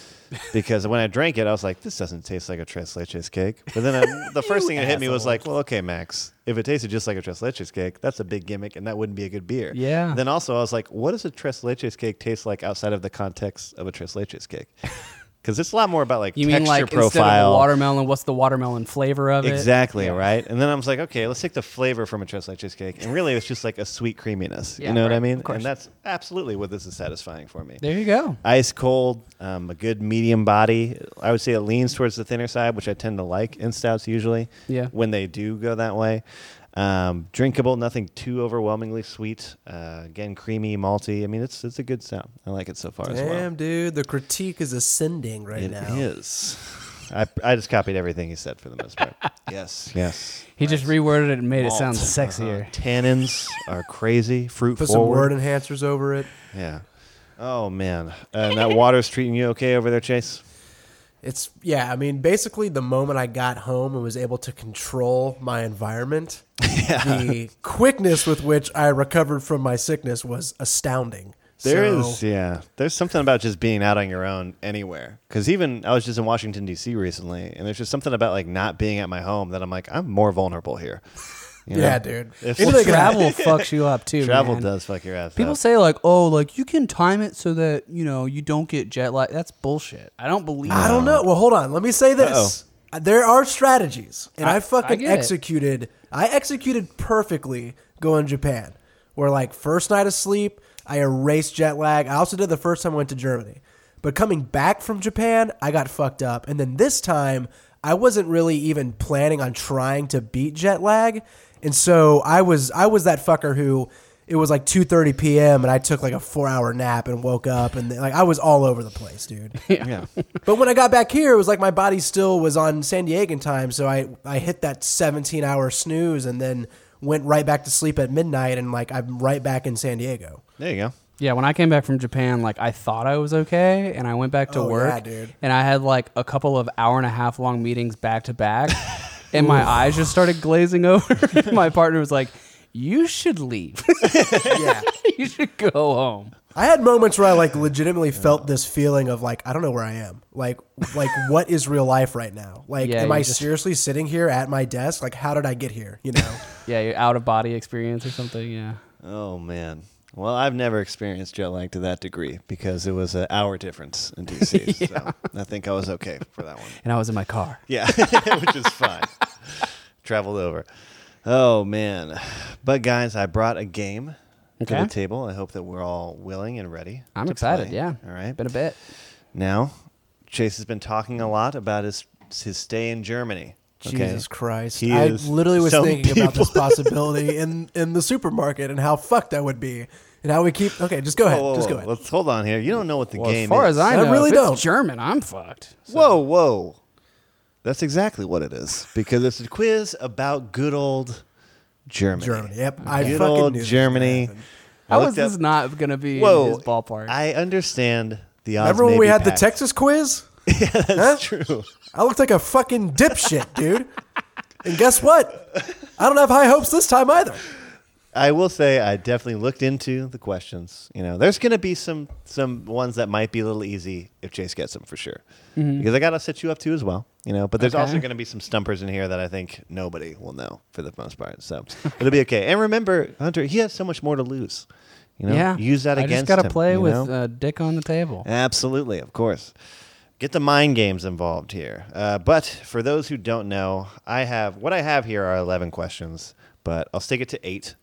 Because when I drank it, I was like, "This doesn't taste like a Tres Leches cake." But then I, the first thing that hit me was like, "Well, okay, Max, if it tasted just like a Tres Leches cake, that's a big gimmick, and that wouldn't be a good beer." Yeah. Then also, I was like, "What does a Tres Leches cake taste like outside of the context of a Tres Leches cake?" Because it's a lot more about like You texture mean like profile. instead of watermelon, what's the watermelon flavor of it? Exactly, right? And then I was like, okay, let's take the flavor from a tres leches cake. And really, it's just like a sweet creaminess. Yeah, you know what I mean? of course. And that's absolutely what this is satisfying for me. There you go. Ice cold, um, a good medium body. I would say it leans towards the thinner side, which I tend to like in stouts usually. Yeah. When they do go that way. Um, drinkable, nothing too overwhelmingly sweet. Uh, again, creamy, malty. I mean, it's it's a good sound. I like it so far as well. Damn, dude, the critique is ascending right It now. is. I, I just copied everything he said for the most part. yes, yes. He just reworded it and made it sound Malt. sexier. Tannins are crazy. Fruit Put some forward. word enhancers over it. Yeah. Oh man, and that water's treating you okay over there, Chase? It's yeah. I mean, basically, the moment I got home and was able to control my environment, the quickness with which I recovered from my sickness was astounding. There So- is, yeah. There's something about just being out on your own anywhere. Because even I was just in Washington D.C. recently, and there's just something about like not being at my home that I'm like I'm more vulnerable here. You know? Yeah, dude. If- Anything Well, can Travel fucks you up too. Travel man. does fuck your ass. People up. say like, oh, like you can time it so that you know you don't get jet lag. That's bullshit. I don't believe. I don't know. Well, hold on. Let me say this. Uh, there are strategies, and I, I- fucking I get it. executed. I executed perfectly going to Japan. Where like first night of sleep, I erased jet lag. I also did the first time I went to Germany. But coming back from Japan, I got fucked up. And then this time, I wasn't really even planning on trying to beat jet lag. And so I was I was that fucker who it was like 2:30 p.m. and I took like a 4-hour nap and woke up and like I was all over the place, dude. yeah. But when I got back here, it was like my body still was on San Diegan time, so I I hit that 17 hour snooze and then went right back to sleep at midnight, and like I'm right back in San Diego. There you go. Yeah, when I came back from Japan, like I thought I was okay, and I went back to Oh, work, yeah, dude. and I had like a couple of hour and a half long meetings back to back, and my eyes just started glazing over. my partner was like, "You should leave. Yeah, you should go home." I had moments where I like legitimately felt this feeling of like I don't know where I am. Like like what is real life right now? Like Yeah, am you I just- seriously sitting here at my desk? Like how did I get here? You know? Yeah, your out of body experience or something. Yeah. Oh man. Well, I've never experienced jet lag to that degree because it was an hour difference in DC. So I think I was okay for that one. And I was in my car. Yeah, which is fine. Traveled over. Oh man, but guys, I brought a game to the table. I hope that we're all willing and ready. I'm excited. play. Yeah. All right. Been a bit. Now, Chase has been talking a lot about his his stay in Germany. Okay? Jesus Christ. He I literally was some thinking about this possibility in, in the supermarket and how fucked that would be. And how we keep. Okay, just go ahead. Whoa, whoa, just go ahead. Let's hold on here. You don't know what the Well, game as far is. as I know, I really if don't. German, I'm fucked. Whoa, whoa. That's exactly what it is because it's a quiz about good old Germany. Germany. Yep. I good fucking old knew this was Germany. gonna happen. How looked is this up- not going to be Whoa, in his ballpark? I understand the odds. Remember when may we be had the. Texas quiz? yeah, That's Huh? true. I looked like a fucking dipshit, dude. And guess what? I don't have high hopes this time either. I will say I definitely looked into the questions. You know, there's going to be some some ones that might be a little easy if Chase gets them for sure, because I got to set you up too as well. You know, but there's Okay. also going to be some stumpers in here that I think nobody will know for the most part. So it'll be okay. And remember, Hunter, he has so much more to lose. You know, yeah. use that I against I just gotta him, play you with know? uh, dick on the table. Absolutely, of course. Get the mind games involved here. Uh, but for those who don't know, I have what I have here are 11 questions, but I'll stick it to eight.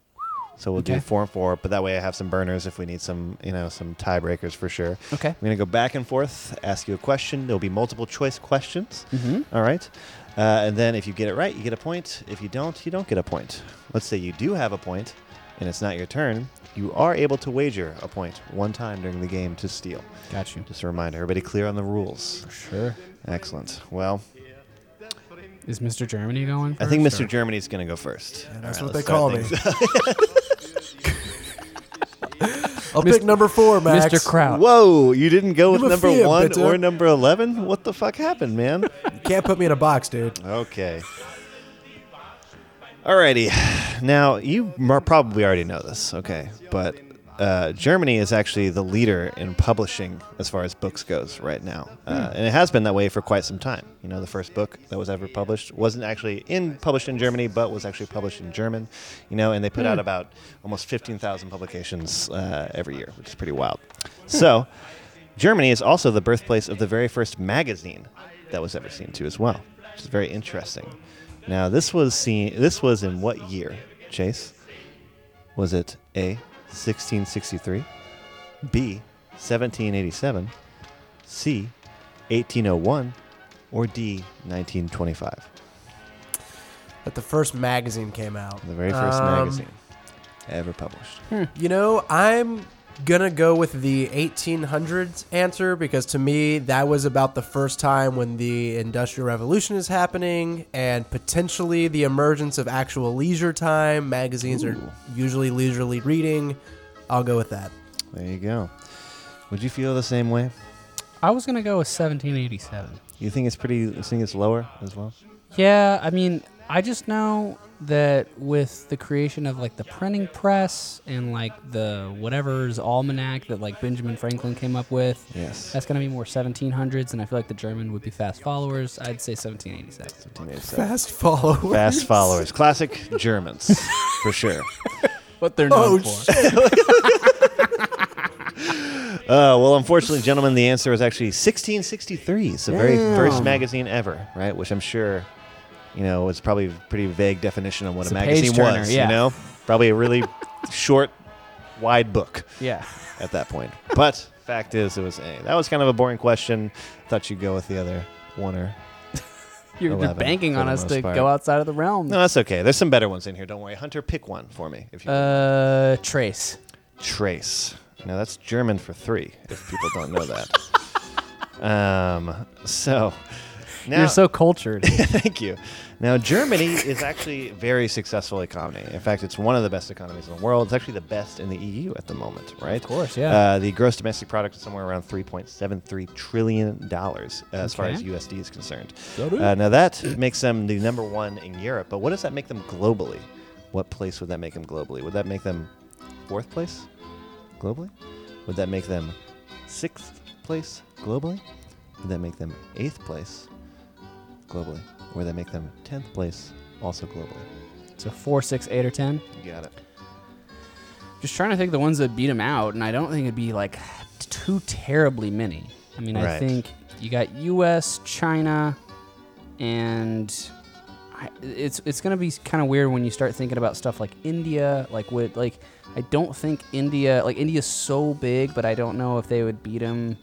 So we'll do four and four, but that way I have some burners if we need some, you know, some tiebreakers for sure. Okay. I'm gonna go back and forth, ask you a question. There'll be multiple choice questions. Mhm. All right. Uh, and then if you get it right, you get a point. If you don't, you don't get a point. Let's say you do have a point, and it's not your turn. You are able to wager a point one time during the game to steal. Got you. Just a reminder, everybody clear on the rules. Sure. Excellent. Well, Is Mr. Germany going? I think first, Mr. or- Germany's going to go first. That's All what they call me. I'll pick number four, Max. Mr. Kraut. Whoa, you didn't go with Give a number fee, one bitte. or number 11? What the fuck happened, man? You can't put me in a box, dude. Okay. Alrighty. Now, you mar- probably already know this, okay, but uh, Germany is actually the leader in publishing as far as books goes right now, uh, and it has been that way for quite some time. You know, the first book that was ever published wasn't actually in published in Germany, but was actually published in German. You know, and they put out about almost fifteen thousand publications uh, every year, which is pretty wild. So, Germany is also the birthplace of the very first magazine that was ever seen too, as well, which is very interesting. Now, this was seen. This was in what year, Chase? Was it A, 1663, B, 1787, C, 1801, or D, 1925? That the first magazine came out. The very first Um, magazine ever published. You know, I'm gonna go with the 1800s answer because to me that was about the first time when the industrial revolution is happening and potentially the emergence of actual leisure time magazines are usually leisurely reading i'll go with that There you go. Would you feel the same way? I was gonna go with 1787. You think it's pretty? You think it's lower as well? Yeah, I mean, I just know that with the creation of like the printing press and like the whatever's almanac that like Benjamin Franklin came up with, Yes. that's gonna be more 1700s, and I feel like the German would be fast followers. I'd say 1787. 1787. fast followers Fast followers, classic Germans, for sure. What they're oh known for. Uh, well, unfortunately, gentlemen, the answer was actually 1663. It's the very first magazine ever, right? Which I'm sure, you know, was probably a pretty vague definition on what It's a a magazine turner, was. yeah. You know, probably a really short, wide book Yeah. at that point. But fact is, it was A. That was kind of a boring question. Thought you'd go with the other one or. You're, you're 11 banking on us to part. go outside of the realm. No, that's okay. There's some better ones in here. Don't worry. Hunter, pick one for me if you. Uh, Trace. Trace. Now that's German for three. If people don't know that. Um. So. Now, You're so cultured. Thank you. Now, Germany is actually a very successful economy. In fact, it's one of the best economies in the world. It's actually the best in the EU at the moment, right? Of course, yeah. Uh, the gross domestic product is somewhere around $3.73 trillion uh, as far as USD is concerned. Uh, now, that makes them the number one in Europe, but what does that make them globally? What place would that make them globally? Would that make them fourth place globally? Would that make them sixth place globally? Would that make them eighth place globally? where they make them tenth place also globally? so four, six, eight, or ten. You got it. Just trying to think of the ones that beat them out, and I don't think it'd be like too terribly many. I mean, I think you got U.S., China, and I, it's it's gonna be kind of weird when you start thinking about stuff like India. Like would like I don't think India like India's so big, but I don't know if they would beat him.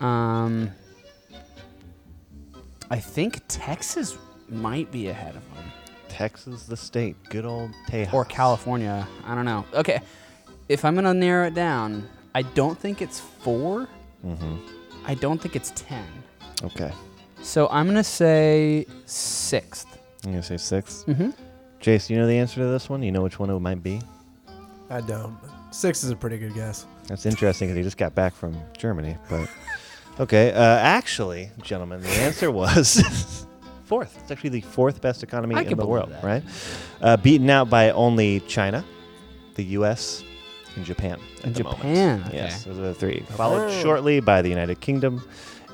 Um, I think Texas might be ahead of them. Texas, the state, good old Tejas. or California. I don't know. Okay, if I'm gonna narrow it down, I don't think it's 4 Mm-hmm. I don't think it's ten. Okay, So I'm gonna say sixth. I'm gonna say 6th Mm-hmm. Jace, you know the answer to this one? You know which one it might be? I don't. Six is a pretty good guess. That's interesting because he just got back from Germany. But okay, uh, actually, gentlemen, the answer was fourth. It's actually the fourth best economy I in can the believe world, that. right? Uh, beaten out by only China, the U.S., and Japan. At And the Japan, moment. okay. Yes, those are the three. Followed shortly by the United Kingdom,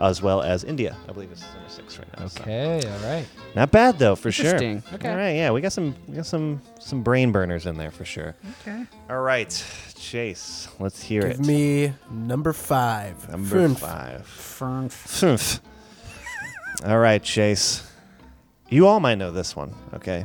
as well as India. I believe it's number six right now. so- Okay, all right. Not bad though, for sure. Interesting. Okay. All right, yeah, we got some, we got some, some brain burners in there for sure. Okay. All right, Chase, let's hear Give it. Give me number five. Number Fünf. five. Fern. Fünf. All right, Chase. You all might know this one, okay?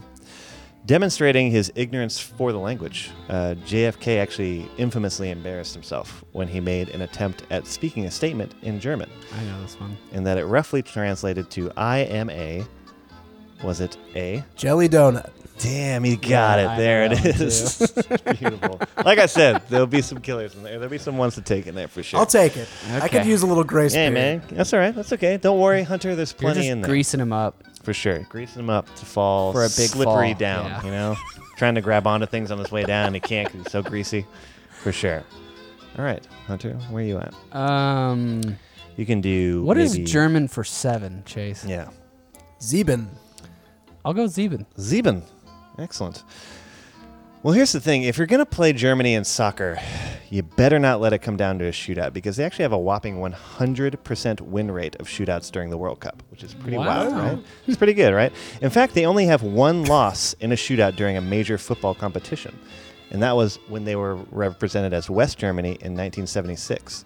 Demonstrating his ignorance for the language, uh, JFK actually infamously embarrassed himself when he made an attempt at speaking a statement in German, I know this one. in that it roughly translated to I am a. Was it A? Jelly donut. Damn, he got Yeah, it. I There know it that one is. Beautiful. Like I said, there'll be some killers in there. There'll be some ones to take in there for sure. I'll take it. I could use a little grace Hey, period. man. That's all right. That's okay. Don't worry, Hunter. There's You're plenty just in there. greasing him up. For sure. Greasing him up to fall For a big slippery fall, down, yeah. you know? Trying to grab onto things on his way down. He can't because he's so greasy. For sure. All right, Hunter, where you at? Um, You can do. what is maybe- German for seven, Chase? Yeah. Sieben. I'll go Sieben. Sieben. Excellent. Well, here's the thing. If you're going to play Germany in soccer, you better not let it come down to a shootout because they actually have a whopping 100% win rate of shootouts during the World Cup, which is pretty wild, right? It's pretty good, right? In fact, they only have one loss in a shootout during a major football competition, and that was when they were represented as West Germany in 1976.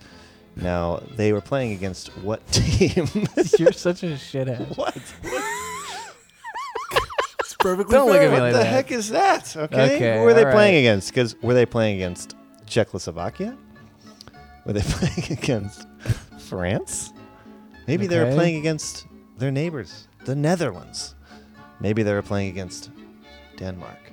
Now, they were playing against what team? You're such a shithead. what? It's perfectly Don't look at me What like the that. heck is that? Okay. Okay, Who were they all playing against? Because were they playing against Czechoslovakia? Were they playing against France? Maybe they were Okay. playing against their neighbors, the Netherlands. Maybe they were playing against Denmark.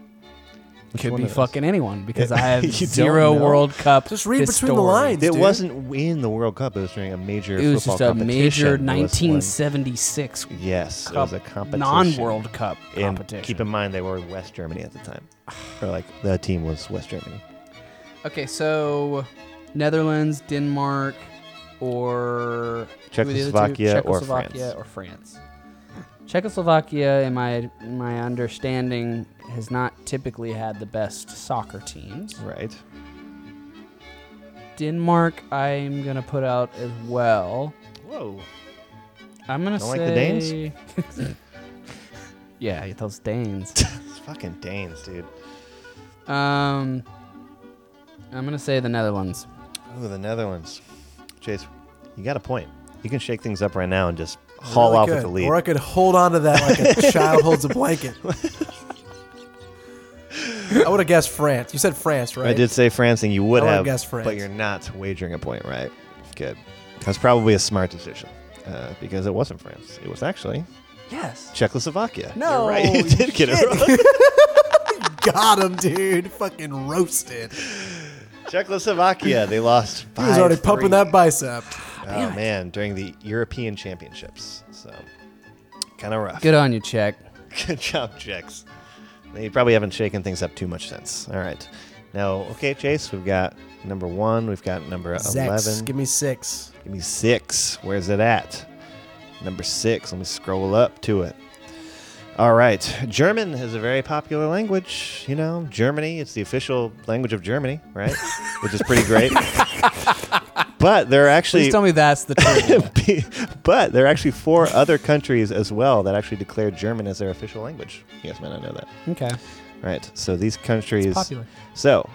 Which Could be fucking anyone because I have You don't zero know. World Cup. Just read between the lines. It dude. wasn't in the World Cup. It was during a major It was football just a major competition. It was one- 1976 Yes, it Cup, was a competition. non-World Cup And competition. keep in mind, they were West Germany at the time. or like the team was West Germany. Okay, so Netherlands, Denmark, or who were the other two? Czechoslovakia or Czechoslovakia France. or France. Czechoslovakia, in my my understanding, has not typically had the best soccer teams. Right. Denmark, I'm gonna put out as well. Whoa. I'm gonna Don't say like the Danes? yeah, those Danes. It's fucking Danes, dude. um, I'm gonna say the Netherlands. Ooh, the Netherlands. Chase, you got a point. You can shake things up right now and just haul Really off could. with the lead. Or I could hold on to that like a child holds a blanket. I would have guessed France. You said France, right? I did say France, and you would I have, guessed France. but you're not wagering a point, right? Good. That's probably a smart decision uh, because it wasn't France. It was actually Yes. Czechoslovakia. No, you're right. You did get it wrong. Got him, dude. Fucking roasted. Czechoslovakia. They lost. He was already 5-3. pumping that bicep. Oh man, during the European Championships. So kind of rough. Good on you, Czech. Good job, Jex. You probably haven't shaken things up too much since. All right. Now, okay, Chase, we've got number one. We've got number Zex, 11. give me six. Give me six. Where's it at? Number six. Let me scroll up to it. All right. German is a very popular language. You know, Germany, it's the official language of Germany, right? Which is pretty great. but there are actually. Please tell me that's the truth. but there are actually four other countries as well that actually declared German as their official language. You guys might not know that. okay. Right. So these countries. Popular. So,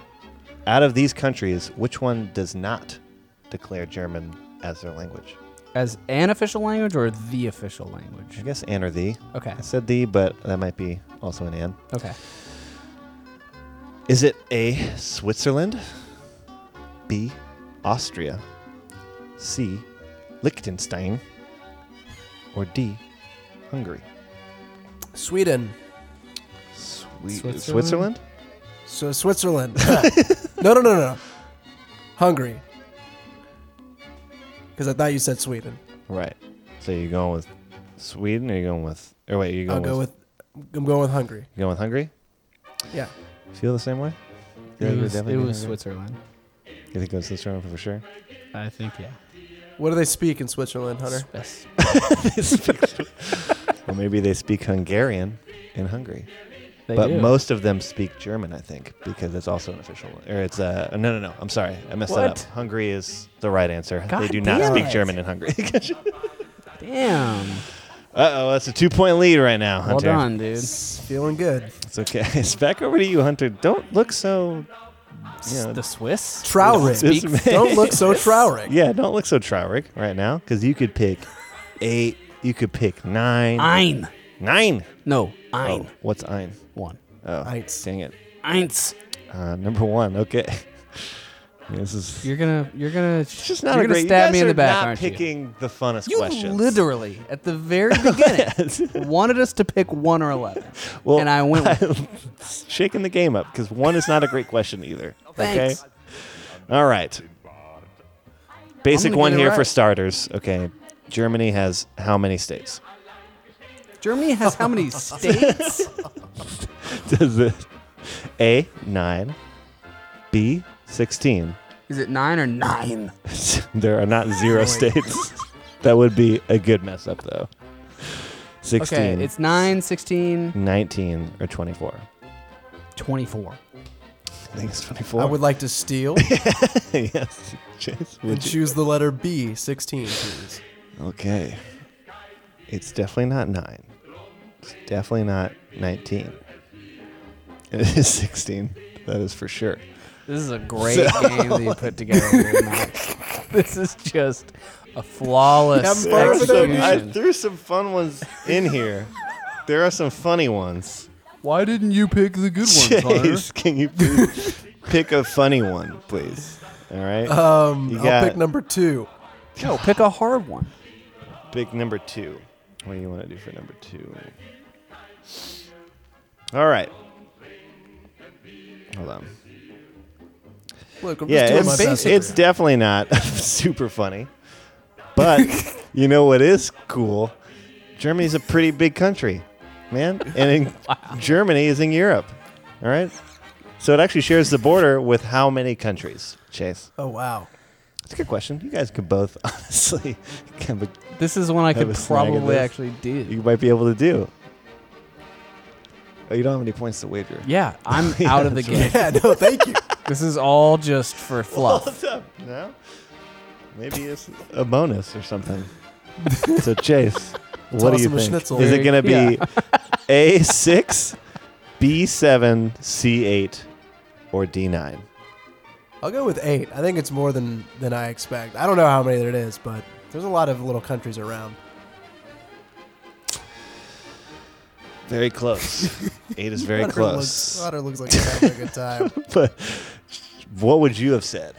out of these countries, which one does not declare German as their language? As an official language or the official language? I guess an or the. Okay. I said the, but that might be also an an. Okay. Is it A, Switzerland? B, Austria? C, Liechtenstein? Or D, Hungary? Sweden. Swe- Switzerland? Switzerland? So Switzerland. no, no, no, no. Hungary. Because I thought you said Sweden. Right. So you're going with Sweden or you're going with or wait, you're I'll going go with, with. I'm going with Hungary. you going with Hungary? Yeah. Feel the same way? Feel It like was, it definitely was? Switzerland. You think it was Switzerland for sure? I think, yeah. What do they speak in Switzerland, Hunter? Yes. Or maybe they speak Hungarian in Hungary. They but do. most of them speak German, I think, because it's also an official. Or it's uh no no no. I'm sorry, I messed that up. What? Hungary is the right answer. they God do not damn speak it. German in Hungary. Damn. uh oh, that's a two point lead right now, Well Hunter. done, dude. It's feeling good. It's okay. It's back over to you, Hunter. Don't look so. You know, the Swiss? Traurig. This Speak- man- Don't look so traurig. yeah, don't look so traurig right now, because you could pick eight. You could pick nine. Ein. Nine. No, Oh, ein. what's ein? One. Oh, Eins. dang it. Eins. Uh, number one. Okay. This is. You're gonna, you're gonna, It's just not you're a gonna great. you stab guys me in are the back, not aren't you? picking the funnest You questions. literally, at the very beginning, wanted us to pick one or eleven, Well, and I went. With, shaking the game up because one is not a great question either. Thanks. Okay. All right. Basic gonna one get it here for right. starters. Okay. Germany has how many states? Germany has how many states? Does it A nine, B sixteen? Is it nine or nine? there are not zero states. that would be a good mess up though. 16, Okay, it's 9, 16, 19, or 24. 24. I think it's 24. I would like to steal yes. Chase, and would you? choose the letter B, 16, please. Okay. It's definitely not 9. It's definitely not 19. It is 16. That is for sure. This is a great game that you put together. This is just a flawless having fun I threw some fun ones in here. There are some funny ones. Why didn't you pick the good ones, Chase, can you please pick a funny one, please? All right. Um, You I'll got- pick number two. No, pick a hard one. Pick number two. What do you want to do for number two? All right. Hold on. Look, I'm Yeah, just doing my it's, best. it's definitely not super funny. But you know what is cool? Germany's a pretty big country, man. And in, Germany is in Europe. All right? So it actually shares the border with how many countries, Chase? oh, wow. That's a good question. You guys could both honestly kind of, This is one I could a snag of probably actually do. you might be able to do. Oh, you don't have any points to wager. Yeah, I'm out of the game. Yeah, no, thank you. This is all just for fluff. What's up? No? Maybe it's a bonus or something. so Chase, what do you him a think? schnitzel. Is it going to be A six, B seven, C eight, or D nine? I'll go with eight. I think it's more than, than I expect. I don't know how many there is, but there's a lot of little countries around. Very close. Eight is very Hunter close. Looks, Hunter looks like he's having a good time. but what would you have said,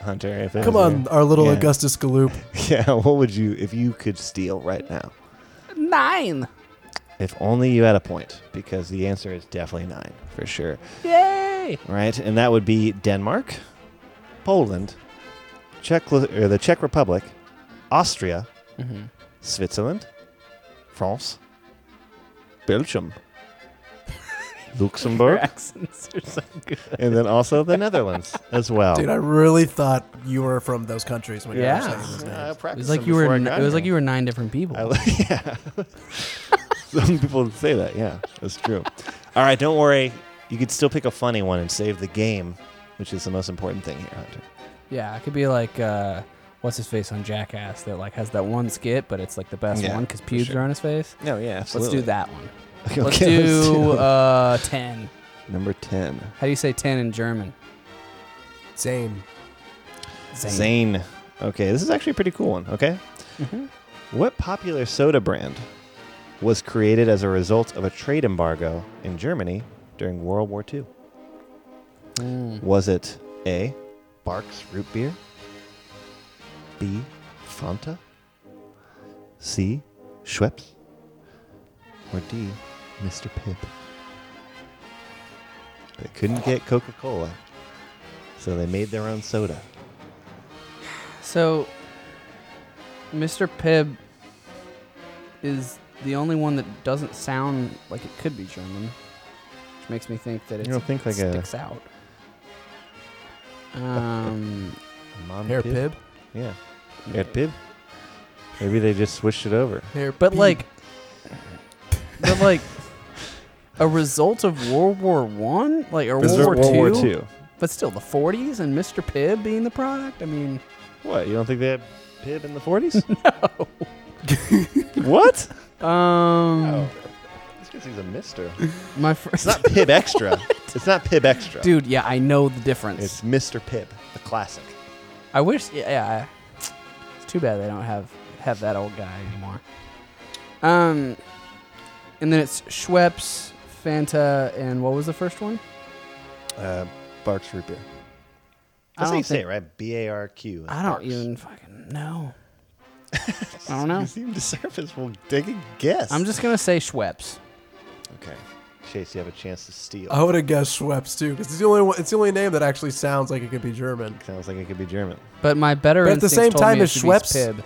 Hunter? If it Come was on, our little Yeah. Augustus Gloop. Yeah. What would you if you could steal right now? Nine. If only you had a point, because the answer is definitely nine for sure. Yay! right? And that would be Denmark, Poland, Czech or the Czech Republic, Austria, Mm-hmm. Switzerland, France, Belgium, Your Luxembourg, accents are so good. and then also the Netherlands as well. Dude, I really thought you were from those countries when Yeah. you were saying those I names. It practiced was like them you were. before I n- got It was like here. you were nine different people. I, yeah. Some people say that. Yeah, that's true. All right, don't worry. You could still pick a funny one and save the game, which is the most important thing here, Hunter. Yeah, it could be like uh, what's his face on Jackass that like has that one skit, but it's like the best Yeah, one because for pubes sure. are on his face. No, yeah, Let's do that one. Okay, Let's let's do uh, ten. number ten. How do you say ten in German? Zehn. Zehn. Okay, this is actually a pretty cool one. Okay. What popular soda brand was created as a result of a trade embargo in Germany during World War II? Was it A. Barq's root beer? B. Fanta? C. Schweppes? Or D. Mr. Pip. They couldn't get Coca Cola, so they made their own soda. So, Mr. Pibb is the only one that doesn't sound like it could be German, which makes me think that it don't think like a- sticks out. Um, Mom Herr Pibb? Pib. Yeah. Hair Pib? Maybe they just switched it over. Hair but Pib. like, but like, a result of World War One, like or World War World War Two, II. but still the 40s and Mr. Pibb being the product. I mean, What? You don't think they had Pibb in the 40s? no. what? um, Oh. He's a mister. my first It's not Pibb Xtra. it's not Pibb Xtra. dude. Yeah, I know the difference. It's Mr. Pibb, the classic. I wish. Yeah, yeah. It's too bad they don't have have that old guy anymore. Um, and then it's Schweppes, Fanta, and what was the first one? Uh, Barq's root beer. I That's how don't you say it, right? B A R Q. I don't even fucking know. I don't know. You seem to surface. Well, take a guess. I'm just gonna say Schweppes. Okay. Chase, you have a chance to steal. I would have guessed Schweppes too, because it's the only one, it's the only name that actually sounds like it could be German. Sounds like it could be German. But my better But at the same time me it as should Schweppes-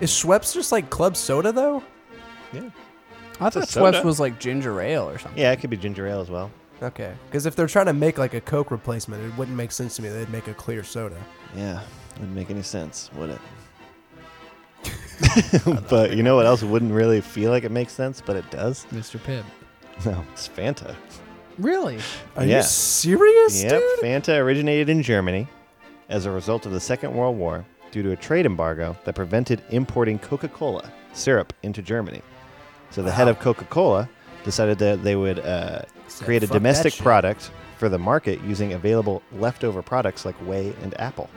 Is Schweppes just like club soda though? Yeah. I It's a thought soda. Schweppes was like ginger ale or something. Yeah, it could be ginger ale as well. Okay, because if they're trying to make like a Coke replacement, it wouldn't make sense to me. They'd make a clear soda. Yeah, wouldn't make any sense, would it? but you know what else wouldn't really feel like it makes sense, but it does? Mr. Pibb. No, it's Fanta. Really? Are Yeah. you serious, Yep, dude? Fanta originated in Germany as a result of the Second World War due to a trade embargo that prevented importing Coca-Cola syrup into Germany. So the head of Coca-Cola decided that they would uh, create a "Fuck that domestic shit." product for the market using available leftover products like whey and apple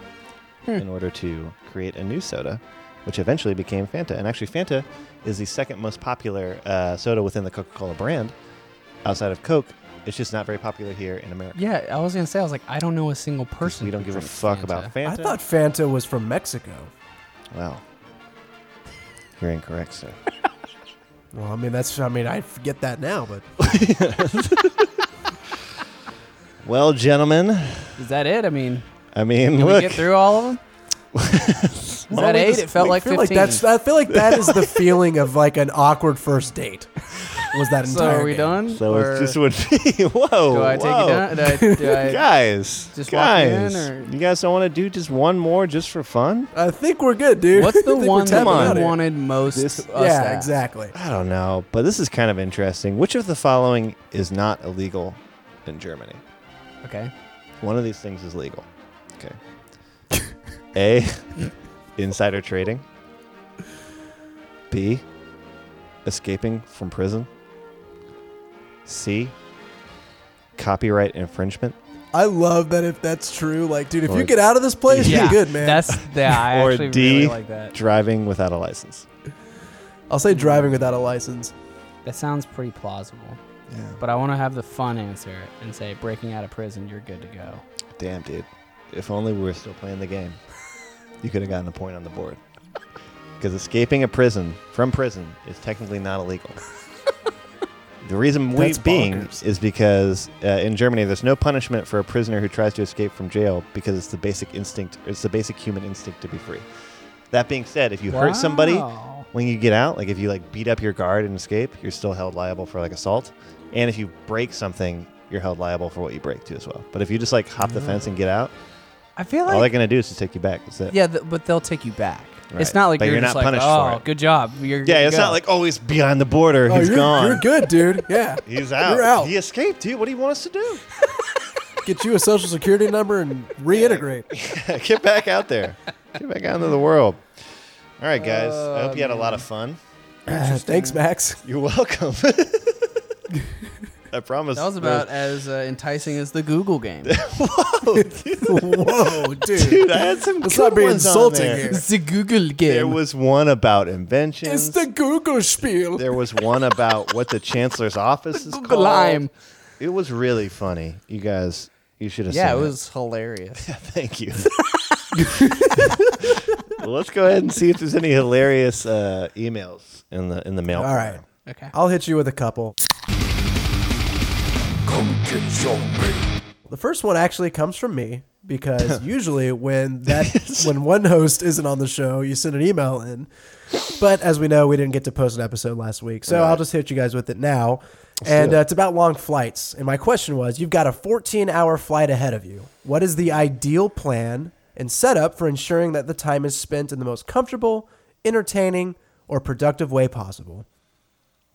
in order to create a new soda, which eventually became Fanta. And actually, Fanta is the second most popular uh, soda within the Coca-Cola brand outside of Coke. It's just not very popular here in America. Yeah, I was gonna say. I was like, I don't know a single person. We don't who give a drinks fuck Fanta. about Fanta. I thought Fanta was from Mexico. Well, you're incorrect, sir. Well, I mean that's I mean I forget that now, but well, gentlemen, Is that it? I mean, I mean, can we look. get through all of them? Is Why that eight? just- It felt like feel fifteen. like that's I feel like that is the feeling of like an awkward first date. Was that so entire are we game. done? so Or it just would be. Whoa! do I take whoa. you down? Do I, do I, Guys, Just walk you in, guys, or- you guys don't want to do just one more just for fun? I think we're good, dude. what's the think we're one that tapping on. out you here. wanted most? This- us to Yeah, ask? exactly. I don't know, but this is kind of interesting. Which of the following is not illegal in Germany? Okay. One of these things is legal. Okay. A. Insider trading. B. Escaping from prison. C. Copyright infringement. I love that if that's true. Like, dude, if Or- you get out of this place, yeah, you're good, man. That's yeah. I Or actually D. really like that. Driving without a license. I'll say driving without a license. That sounds pretty plausible. Yeah. But I want to have the fun answer and say breaking out of prison, you're good to go. Damn, dude. If only we were still playing the game. You could have gotten a point on the board. Because escaping a prison from prison is technically not illegal. the reason we That's being bonkers. is because uh, in Germany there's no punishment for a prisoner who tries to escape from jail because it's the basic instinct, it's the basic human instinct to be free. That being said, if you hurt somebody Wow. when you get out, like if you like beat up your guard and escape, you're still held liable for like assault. And if you break something, you're held liable for what you break too as well. But if you just like hop the fence and get out, I feel like all they're gonna do is just take you back. That's it. yeah, th- but they'll take you back. It's not like But you're, you're just not like, punished for oh, it. good job. You're good Yeah, to it's go." not like oh he's behind the border, Oh, he's you're, gone. You're good, dude. Yeah. He's out. You're out. He escaped, dude. What do you want us to do? Get you a social security number and reintegrate. Get back out there. Get back out into the world. All right, guys. I hope you had a oh, lot of fun. Thanks, Max. You're welcome. I promise. That was about as uh, enticing as the Google game. Whoa, dude. Dude, I had some Let's good not be ones on insulting there. here. it's the Google game. There was one about inventions. It's the Google spiel. there was one about what the chancellor's office is Google called. Lime. It was really funny. You guys, you should have. Seen it. Yeah, it seen was hilarious. Thank you. well, let's go ahead and see if there's any hilarious uh, emails in the in the mail. All right. Okay. I'll hit you with a couple. The first one actually comes from me because usually when that when one host isn't on the show, you send an email in. But as we know, we didn't get to post an episode last week, so I'll just hit you guys with it now. and it. uh, it's about long flights. And my question was, you've got a 14-hour flight ahead of you. What is the ideal plan and setup for ensuring that the time is spent in the most comfortable, entertaining, or productive way possible?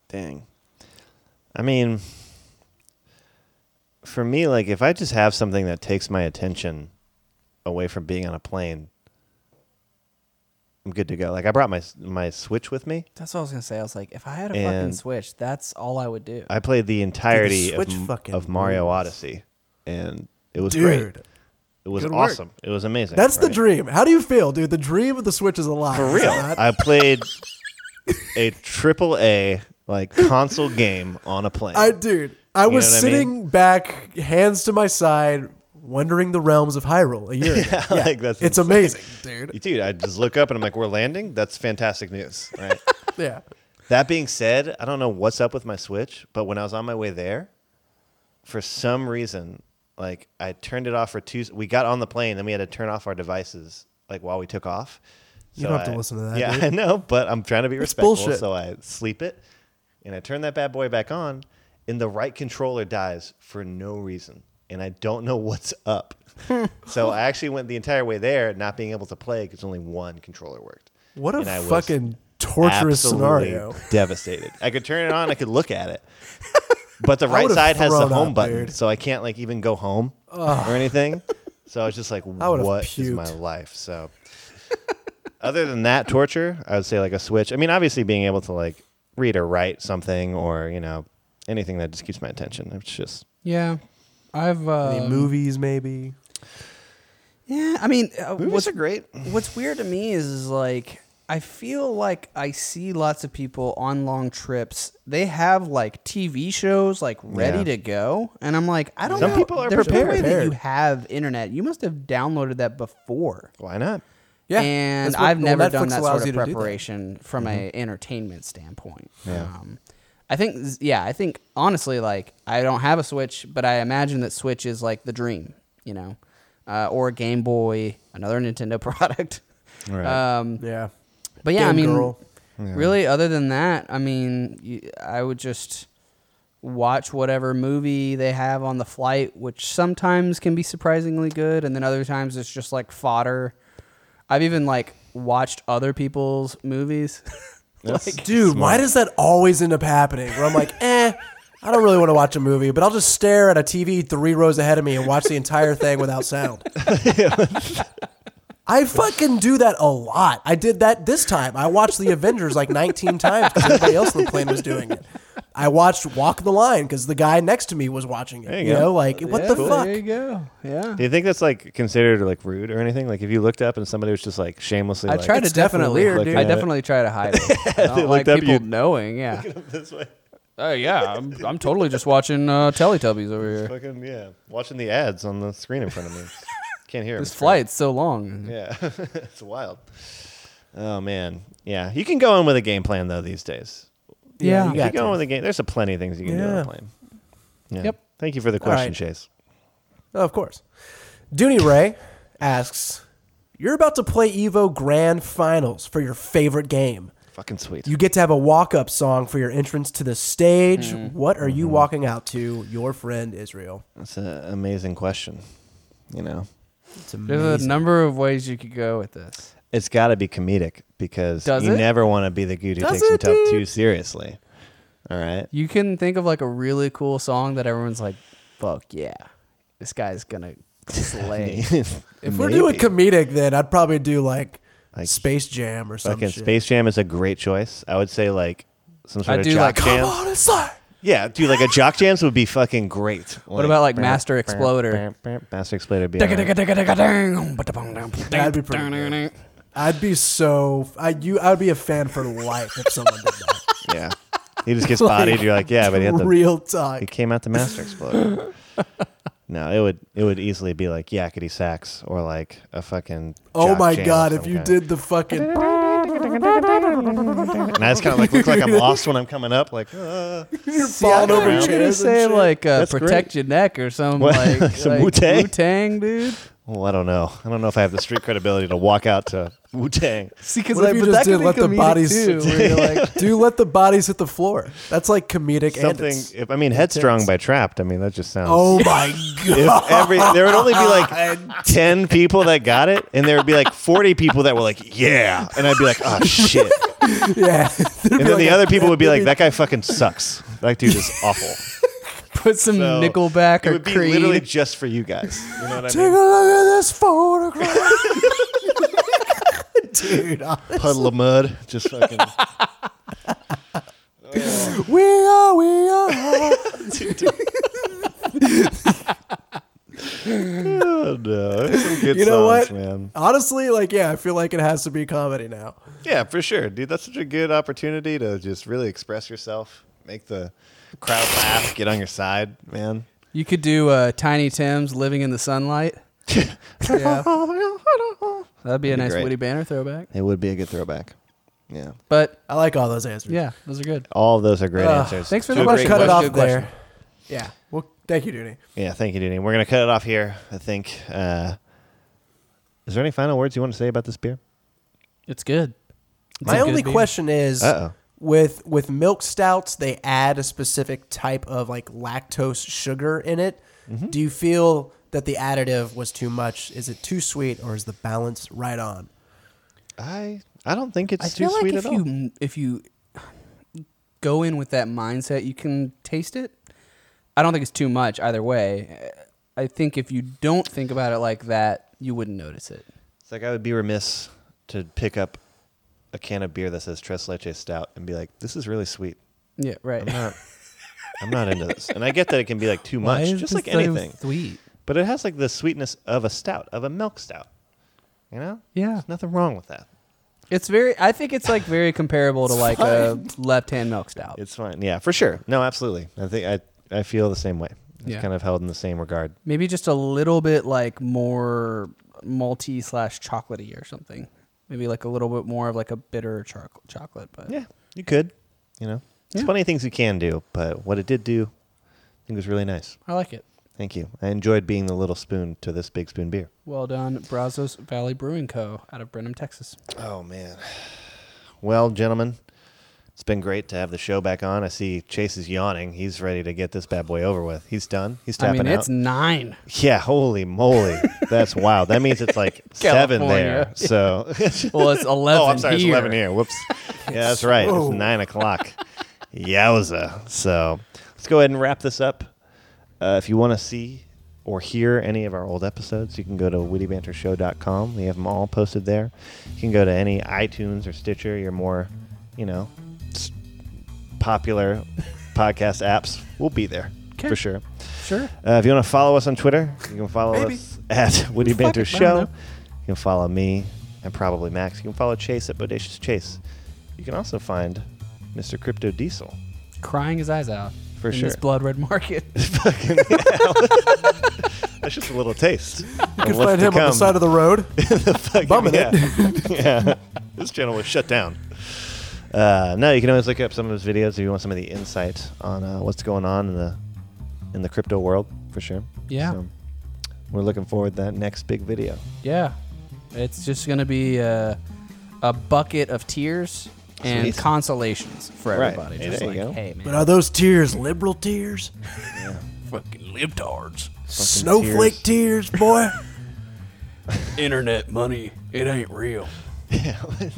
Dang. I mean, for me, like if I just have something that takes my attention away from being on a plane, I'm good to go. Like I brought my my Switch with me. That's what I was gonna say. I was like, if I had a And- fucking Switch, that's all I would do. I played the entirety Switch of, fucking of Mario rules. Odyssey, and it was great. Dude, It was good work. awesome. It was amazing. that's the right? dream. How do you feel, dude? The dream of the Switch is alive. For real. I played a triple A like console game on a plane. I dude, I was know what I sitting back, hands to my side, wondering the realms of Hyrule a year ago. Yeah, like, that's it's insane. amazing, dude. Dude, I just look up and I'm like, we're landing? That's fantastic news. Right. Yeah. that being said, I don't know what's up with my Switch, but when I was on my way there, for some reason, like I turned it off for two. We got on the plane, then we had to turn off our devices like while we took off. You don't have to listen to that, Yeah, dude. I know, but I'm trying to be respectful, bullshit. so I sleep it, and I turn that bad boy back on, and the right controller dies for no reason, and I don't know what's up. so I actually went the entire way there, not being able to play because only one controller worked. What a And I was fucking torturous scenario. Devastated. I could turn it on. I could look at it, but the right side has the home up, button, dude. so I can't like even go home or anything. So I was just like, "What is my life?" So, other than that torture, I would say like a switch. I mean, obviously being able to like read or write something, or you know, anything that just keeps my attention. It's just yeah, I've uh, Any movies, maybe. Yeah, I mean, uh, movies what's are great. what's weird to me is, is like I feel like I see lots of people on long trips. They have like TV shows like ready Yeah. to go, and I'm like, I don't Some know. people are There's no way that prepared. you have internet. You must have downloaded that before. Why not? Yeah. and that's what- I've well, never Netflix done that allows sort of you to do that. preparation from a entertainment standpoint. Yeah. Um, I think, yeah, I think honestly, like I don't have a Switch, but I imagine that Switch is like the dream, you know, uh, or a Game Boy, another Nintendo product. Right. Um, Yeah. but yeah, I mean, Girl. really, other than that, I mean, you, I would just watch whatever movie they have on the flight, which sometimes can be surprisingly good, and then other times it's just like fodder. I've even like watched other people's movies. like, Dude, why does that always end up happening? Where I'm like, eh, I don't really want to watch a movie, but I'll just stare at a TV three rows ahead of me and watch the entire thing without sound. I fucking do that a lot. I did that this time. I watched the Avengers like 19 times because everybody else on the plane was doing it. I watched Walk the Line because the guy next to me was watching it. There you you know, like what yeah, the fuck? There you go. Yeah. Do you think that's like considered like rude or anything? Like if you looked up and somebody was just like shamelessly, I like, try to definitely definitely. weird, dude. I Looking it. definitely try to hide it. I don't like looked people you'd- knowing. Yeah. this way. Oh yeah, I'm, I'm totally just watching uh, Teletubbies over here. Fucking yeah, watching the ads on the screen in front of me. Can't hear 'em. This flight's so long. Yeah, it's wild. Oh man, yeah. You can go in with a game plan though these days. Yeah, Yeah. you If got you go in to. with the game, there's a plenty of things you can do on Yeah. a plane. Yeah. Yep. Thank you for the question, right. Chase. Oh, of course. Dooney Ray asks, "You're about to play Evo Grand Finals for your favorite game. Fucking sweet. You get to have a walk-up song for your entrance to the stage. Mm-hmm. What are you walking out to? Your friend Israel. That's an amazing question. You know, There's a number of ways you could go with this. It's got to be comedic because Does you it? never want to be the dude who Does takes it, himself dude? too seriously. All right. You can think of like a really cool song that everyone's like, "Fuck yeah, this guy's gonna slay." if we're doing comedic, then I'd probably do like, Like, Space Jam or something. Fucking Space Jam is a great choice. I would say like some sort I of do jock like- jam. Come on inside. Yeah, dude, like a jock jams would be fucking great. What about, like, Master Exploder? Master Exploder. would Be. That'd be pretty good. I'd be so. I you. I would be a fan for life if someone did that. Yeah, he just gets bodied. You're like, yeah, but he had the real talk. he came out the Master Exploder. no, it would it would easily be like yakety sax or like a fucking. Oh my god! If you kind. did the fucking. and I just kind of like look like I'm lost when I'm coming up. Like, uh, falling over around. I was gonna chairs say like uh, protect great. your neck or some What? like Some like Wu-Tang? Wu-Tang, dude. Well, I don't know. I don't know if I have the street credibility to walk out to Wu Tang. See, because What if you just did let the bodies? too, where you're like, do let the bodies hit the floor. That's like comedic Something. antics. If I mean, Headstrong by Trapt. I mean, that just sounds. Oh my god! If every there would only be like ten people that got it, and there would be like forty people that were like, "Yeah," and I'd be like, "Oh shit!" yeah. And then the other people would be like, "That guy fucking sucks. That dude is awful." Put some So, Nickelback It or would be Creed. literally just for you guys. You know what I Take a mean? look at this photograph, dude. Puddle of Mudd, just fucking. We are, we are. Oh no, There's some good You know songs, what? man. Honestly, like, yeah, I feel like it has to be comedy now. Yeah, for sure, dude. That's such a good opportunity to just really express yourself, make the crowd laugh, get on your side, man. You could do uh, Tiny Tim's "Living in the Sunlight." yeah, that'd be a nice great. witty banner throwback. It would be a good throwback. Yeah, But I like all those answers. yeah, those are good. all of those are great Uh, answers. thanks for the a I'm great gonna cut it off Good question. there. Yeah. Well, thank you, Dooney. Yeah, thank you, Dooney. We're gonna cut it off here. I think. Uh, is there any final words you want to say about this beer? It's good. It's My a good only beer. question is Uh oh. With with milk stouts, they add a specific type of like lactose sugar in it. Mm-hmm. Do you feel that the additive was too much? Is it too sweet, or is the balance right on? I I don't think it's I too feel like sweet if at all. you if you go in with that mindset, you can taste it. I don't think it's too much either way. I think if you don't think about it like that, you wouldn't notice it. It's like I would be remiss to pick up a can of beer that says Tres Leche Stout and be like, "This is really sweet." Yeah, right. I'm not. I'm not into this, and I get that it can be like too Why much, is just this like so anything. Sweet. But it has like the sweetness of a stout, of a milk stout. You know? Yeah. There's nothing wrong with that. It's very. I think it's like very comparable to like a left-hand milk stout. It's fine. Yeah, for sure. No, absolutely. I think I I feel the same way. It's Yeah. kind of held in the same regard. Maybe just a little bit like more malty slash chocolatey or something. Maybe like a little bit more of like a bitter choc- chocolate. But Yeah, you could. You know, there's Yeah. plenty of things you can do, but what it did do, I think was really nice. I like it. Thank you. I enjoyed being the little spoon to this big spoon beer. Well done, Brazos Valley Brewing Co. out of Brenham, Texas. Oh man. Well, gentlemen, it's been great to have the show back on. I see Chase is yawning. He's ready to get this bad boy over with. He's done. He's I tapping mean, out. it's nine. yeah, holy moly. That's wild. That means it's like seven there. California. So Well, it's eleven. Oh, I'm sorry, here. it's eleven here. Whoops. Yeah, that's right. It's nine o'clock. Yowza. So let's go ahead and wrap this up. Uh, if you want to see or hear any of our old episodes, you can go to wittybantershow.com. We have them all posted there. You can go to any iTunes or Stitcher, your more, you know, popular podcast apps. We'll be there Okay. for sure. Sure. Uh, if you want to follow us on Twitter, you can follow us at Witty Banter it, Show. You can follow me and probably Max. You can follow Chase at Bodacious Chase. You can also find Mr. Crypto Diesel. Crying his eyes out. For in sure. This blood red market. That's just a little taste. You can find him on the side of the road. bumming yeah. it. yeah. This channel was shut down. Uh, no, you can always look up some of his videos if you want some of the insight on uh, what's going on in the in the crypto world for sure. Yeah. So we're looking forward to that next big video. yeah. It's just gonna be a, a bucket of tears and Sweet. consolations for Right. everybody. Hey, Just there you like, go. hey man, But are those tears liberal tears? Yeah. Fucking libtards. Snowflake tears, boy? Internet money, it ain't real. Yeah, it's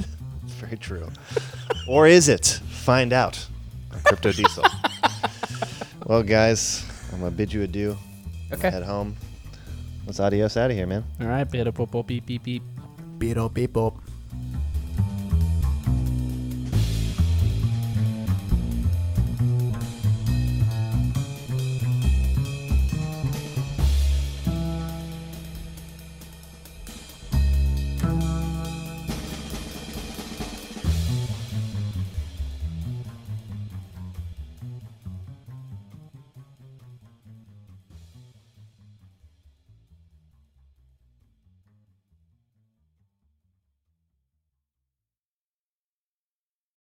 very true. or is it? Find out on Crypto Diesel. well, guys, I'm gonna bid you adieu. Okay. Head home. Let's adios out of here, man. All right, beep beep beep beep. Beep, beep, beep.